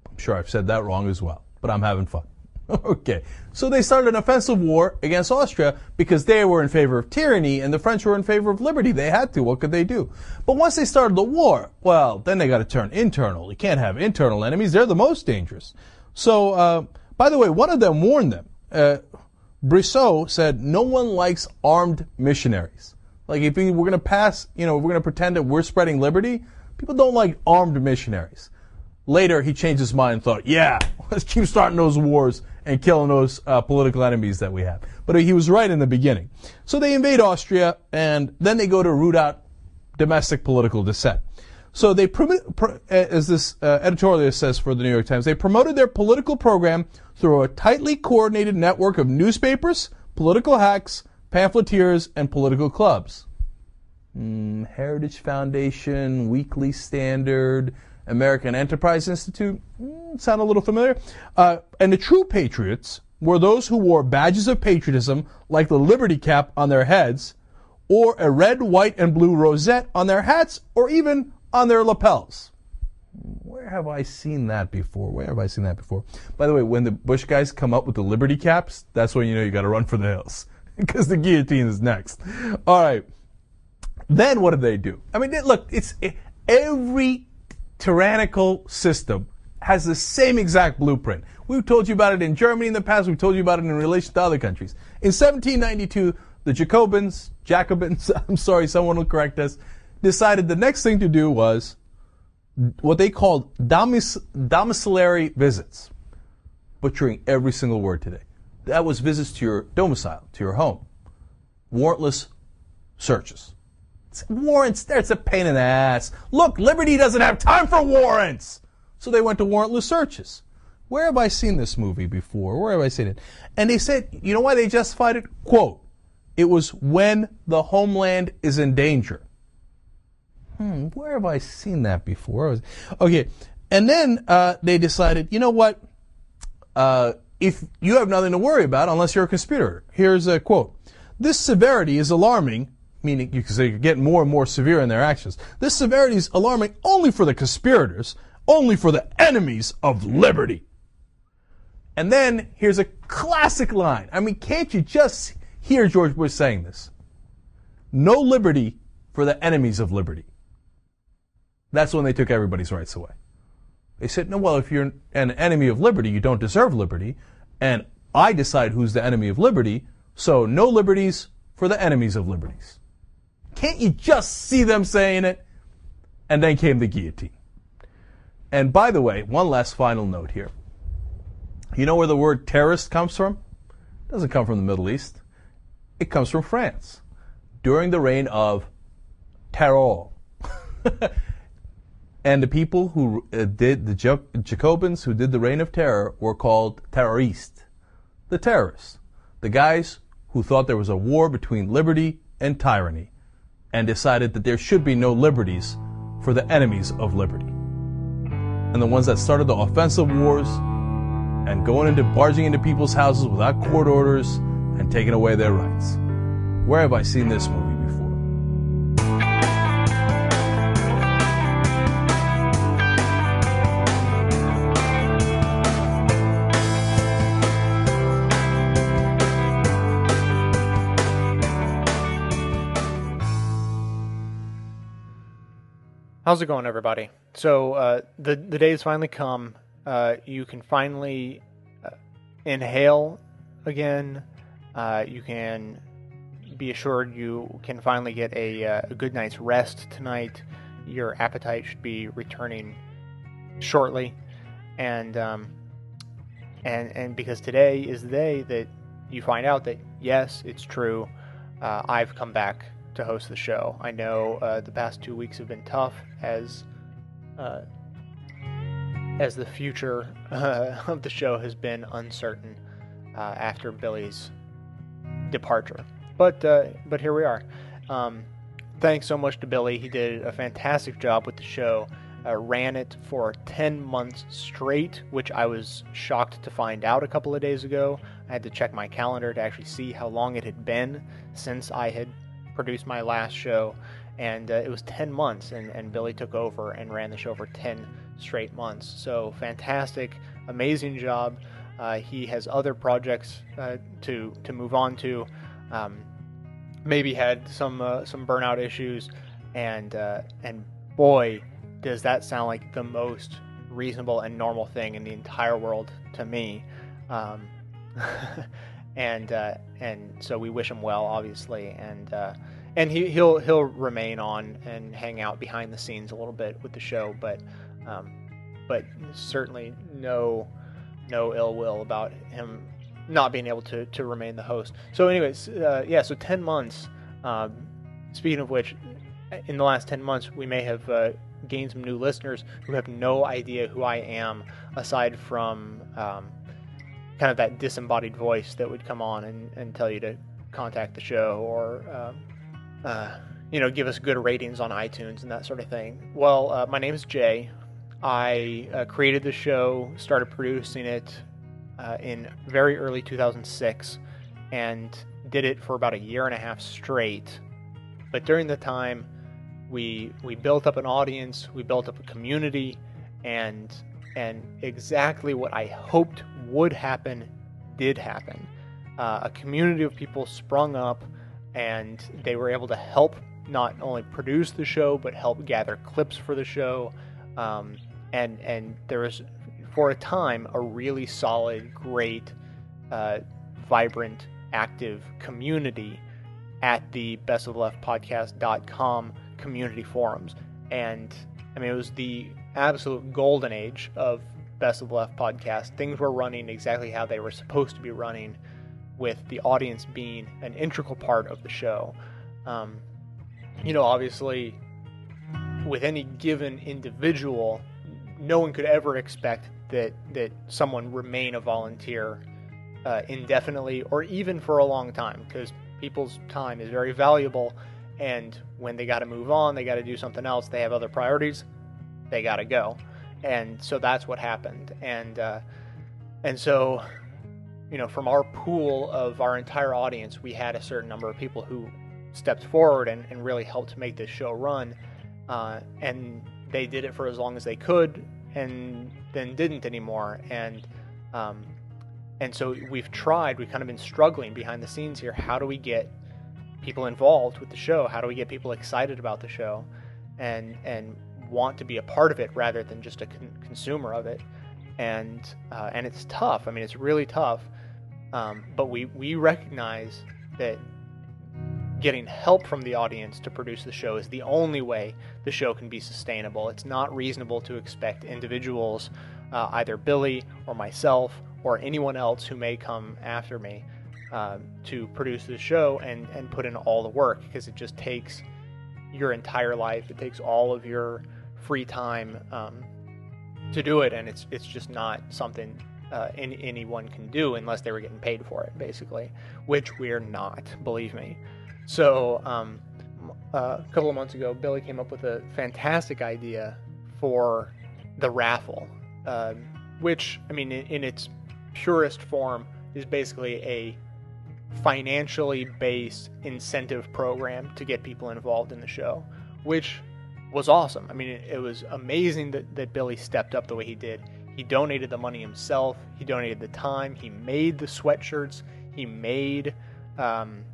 I'm sure I've said that wrong as well, but I'm having fun. okay. So they started an offensive war against Austria because they were in favor of tyranny and the French were in favor of liberty. They had to. What could they do? But once they started the war, well, then they got to turn internal. You can't have internal enemies. They're the most dangerous. So, uh, by the way, one of them warned them. Uh, Brissot said, no one likes armed missionaries. Like if we, we're going to pass, you know, we're going to pretend that we're spreading liberty, people don't like armed missionaries. Later, he changed his mind and thought, yeah, let's keep starting those wars and killing those uh, political enemies that we have. But he was right in the beginning. So they invade Austria, and then they go to root out domestic political dissent. So they, as this uh, editorial says for the New York Times, they promoted their political program through a tightly coordinated network of newspapers, political hacks, pamphleteers, and political clubs. Mm, Heritage Foundation, Weekly Standard, American Enterprise Institute. Mm, sound a little familiar? Uh, and the true patriots were those who wore badges of patriotism like the Liberty Cap on their heads, or a red, white, and blue rosette on their hats, or even on their lapels. Where have I seen that before? Where have I seen that before? By the way, when the Bush guys come up with the Liberty Caps, that's when you know you got to run for the hills because the guillotine is next. All right. Then what did they do? I mean, look, it's every tyrannical system has the same exact blueprint. We've told you about it in Germany in the past. We've told you about it in relation to other countries. In 1792, the Jacobins, Jacobins, I'm sorry, someone will correct us, decided the next thing to do was what they called domic- domiciliary visits, butchering every single word today. That was visits to your domicile, to your home. Warrantless searches. Warrants there. It's a pain in the ass. Look, Liberty doesn't have time for warrants. So they went to warrantless searches. Where have I seen this movie before? Where have I seen it? And they said, you know why they justified it? Quote, it was when the homeland is in danger. Hmm, where have I seen that before? Okay. And then uh, they decided, you know what? Uh, if you have nothing to worry about unless you're a conspirator. Here's a quote. This severity is alarming, meaning because they get more and more severe in their actions. This severity is alarming only for the conspirators, only for the enemies of liberty. And then here's a classic line. I mean, can't you just hear George Bush saying this? No liberty for the enemies of liberty. That's when they took everybody's rights away. They said, no, well, if you're an enemy of liberty, you don't deserve liberty. And I decide who's the enemy of liberty. So no liberties for the enemies of liberties. Can't you just see them saying it? And then came the guillotine. And by the way, one last final note here. You know where the word terrorist comes from? It doesn't come from the Middle East. It comes from France during the reign of terror. and the people who uh, did the Jacobins who did the reign of terror were called terroristes, the terrorists, the guys who thought there was a war between liberty and tyranny, and decided that there should be no liberties for the enemies of liberty. And the ones that started the offensive wars and going into barging into people's houses without court orders and taking away their rights. Where have I seen this movie How's it going, everybody? So uh, the the has finally come. Uh, you can finally uh, inhale again. Uh, you can be assured you can finally get a, uh, a good night's rest tonight. Your appetite should be returning shortly, and um, and and because today is the day that you find out that yes, it's true. Uh, I've come back to host the show. I know uh, the past two weeks have been tough as uh, as the future uh, of the show has been uncertain uh, after Billy's departure. But uh, but here we are. Um, thanks so much to Billy. He did a fantastic job with the show. Ran it for 10 months straight, which I was shocked to find out a couple of days ago. I had to check my calendar to actually see how long it had been since I had produced my last show, and uh, it was 10 months, and, and Billy took over and ran the show for 10 straight months. So fantastic, amazing job. Uh, he has other projects uh, to to move on to. Um, maybe had some uh, some burnout issues, and uh, and boy, does that sound like the most reasonable and normal thing in the entire world to me. Um, and uh, and so we wish him well, obviously, and uh, and he, he'll he'll remain on and hang out behind the scenes a little bit with the show, but um, but certainly no no ill will about him not being able to to remain the host. So, anyways, uh, yeah, so ten months. Um, speaking of which, in the last ten months, we may have uh, gained some new listeners who have no idea who I am, aside from um, kind of that disembodied voice that would come on and, and tell you to contact the show or um, uh, you know give us good ratings on iTunes and that sort of thing. Well, uh, my name is Jay. I uh, created the show, started producing it uh, in very early 2006, and did it for about a year and a half straight. But during the time, we we built up an audience, we built up a community, and and exactly what I hoped would happen did happen. Uh, a community of people sprung up, and they were able to help not only produce the show but help gather clips for the show. Um, and and there was for a time a really solid, great, uh, vibrant, active community at the bestofleftpodcast.com community forums. And I mean, it was the absolute golden age of Best of Left podcast. Things were running exactly how they were supposed to be running, with the audience being an integral part of the show. Um, you know, obviously, with any given individual, no one could ever expect that that someone remain a volunteer uh, indefinitely or even for a long time because people's time is very valuable and when they got to move on they got to do something else they have other priorities they got to go and so that's what happened. And uh, and so you know from our pool of our entire audience we had a certain number of people who stepped forward and, and really helped make this show run. Uh, and they did it for as long as they could and then didn't anymore. And um, and so we've tried we've kind of been struggling behind the scenes here. How do we get people involved with the show? How do we get people excited about the show? And and want to be a part of it rather than just a con- consumer of it and uh, and it's tough i mean it's really tough um, but we we recognize that getting help from the audience to produce the show is the only way the show can be sustainable. It's not reasonable to expect individuals, uh, either Billy or myself or anyone else who may come after me, um, to produce the show and, and put in all the work because it just takes your entire life. It takes all of your free time um, to do it, and it's it's just not something uh, any, anyone can do unless they were getting paid for it, basically, which we're not, believe me. So, um, uh, a couple of months ago, Billy came up with a fantastic idea for the raffle, uh, which, I mean, in, in its purest form, is basically a financially based incentive program to get people involved in the show, which was awesome. I mean, it, it was amazing that, that Billy stepped up the way he did. He donated the money himself, he donated the time, he made the sweatshirts, he made. Um,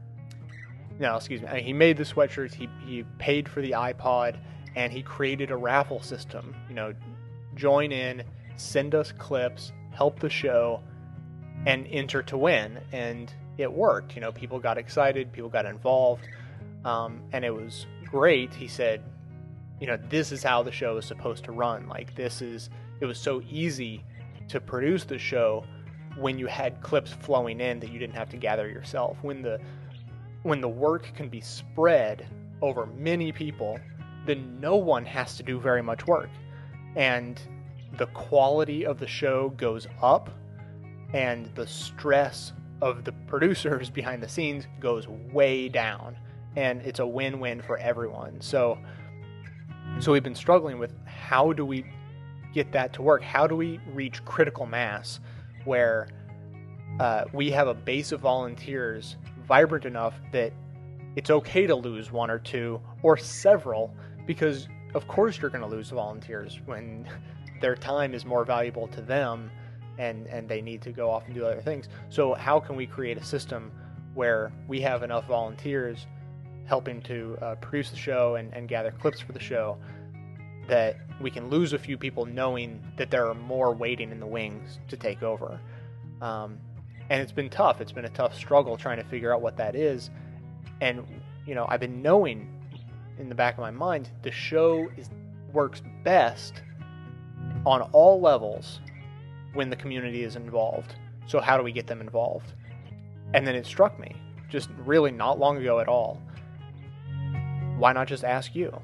no, excuse me. He made the sweatshirts. He he paid for the iPod, and he created a raffle system. You know, join in, send us clips, help the show, and enter to win. And it worked. You know, people got excited, people got involved, um, and it was great. He said, you know, this is how the show is supposed to run. Like this is. It was so easy to produce the show when you had clips flowing in that you didn't have to gather yourself. When the when the work can be spread over many people, then no one has to do very much work. And the quality of the show goes up, and the stress of the producers behind the scenes goes way down. And it's a win win for everyone. So, so we've been struggling with how do we get that to work? How do we reach critical mass where uh, we have a base of volunteers vibrant enough that it's okay to lose one or two or several because of course you're going to lose volunteers when their time is more valuable to them and and they need to go off and do other things so how can we create a system where we have enough volunteers helping to uh, produce the show and, and gather clips for the show that we can lose a few people knowing that there are more waiting in the wings to take over um, and it's been tough. It's been a tough struggle trying to figure out what that is. And you know, I've been knowing in the back of my mind the show is works best on all levels when the community is involved. So how do we get them involved? And then it struck me, just really not long ago at all. Why not just ask you?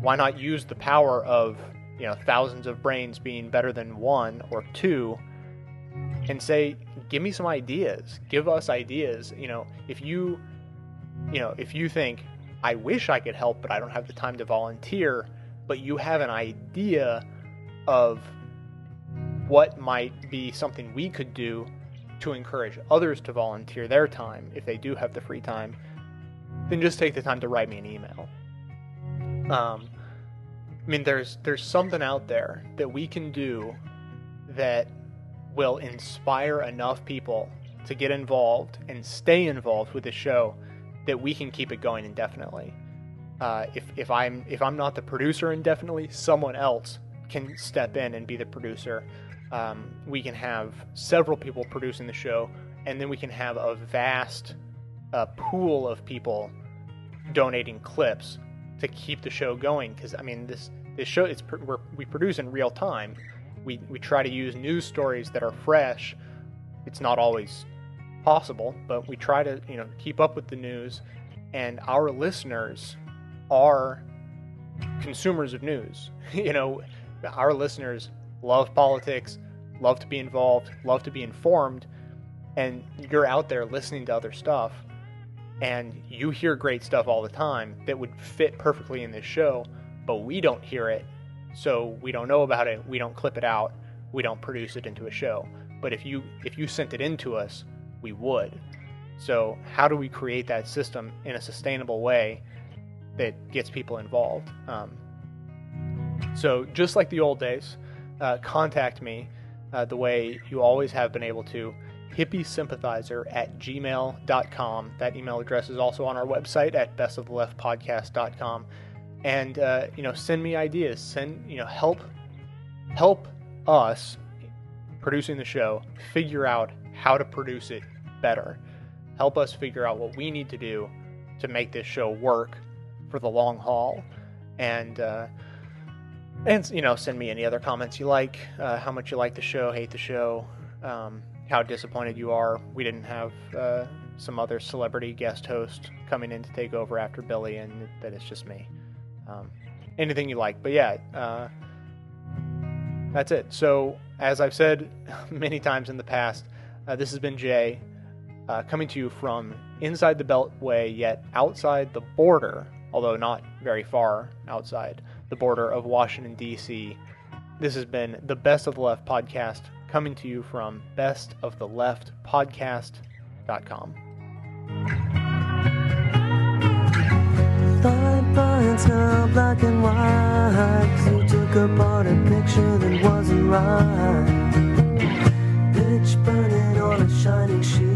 Why not use the power of, you know, thousands of brains being better than one or two and say, give me some ideas. Give us ideas. You know, if you, you know, if you think, I wish I could help, but I don't have the time to volunteer, but you have an idea of what might be something we could do to encourage others to volunteer their time if they do have the free time, then just take the time to write me an email. Um, I mean, there's there's something out there that we can do that will inspire enough people to get involved and stay involved with the show that we can keep it going indefinitely. Uh, if, if I'm if I'm not the producer indefinitely, someone else can step in and be the producer. Um, we can have several people producing the show, and then we can have a vast uh, pool of people donating clips to keep the show going. Because I mean, this this show it's we produce in real time. We we try to use news stories that are fresh. It's not always possible, but we try to you know keep up with the news and our listeners are consumers of news. you know, our listeners love politics, love to be involved, love to be informed, and you're out there listening to other stuff and you hear great stuff all the time that would fit perfectly in this show, but we don't hear it, so we don't know about it, we don't clip it out, we don't produce it into a show. But if you if you sent it in to us, we would. So how do we create that system in a sustainable way that gets people involved? Um, so just like the old days, uh, contact me uh, the way you always have been able to hippiesympathizer at gmail.com. That email address is also on our website at bestoftheleftpodcast.com. And, uh, you know, send me ideas. Send, you know, help, help us producing the show figure out how to produce it better. Help us figure out what we need to do to make this show work for the long haul. And, uh, and you know, send me any other comments you like, uh, how much you like the show, hate the show, um, how disappointed you are. We didn't have uh, some other celebrity guest host coming in to take over after Billy, and that it's just me. Um, anything you like, but yeah, uh, that's it. So, as I've said many times in the past, uh, this has been Jay uh, coming to you from inside the Beltway, yet outside the border, although not very far outside the border of Washington, D.C. This has been the Best of the Left podcast coming to you from bestoftheleftpodcast.com. Thought binds now black and white. You took apart a picture that wasn't right. Pitch burning on a shining sheet.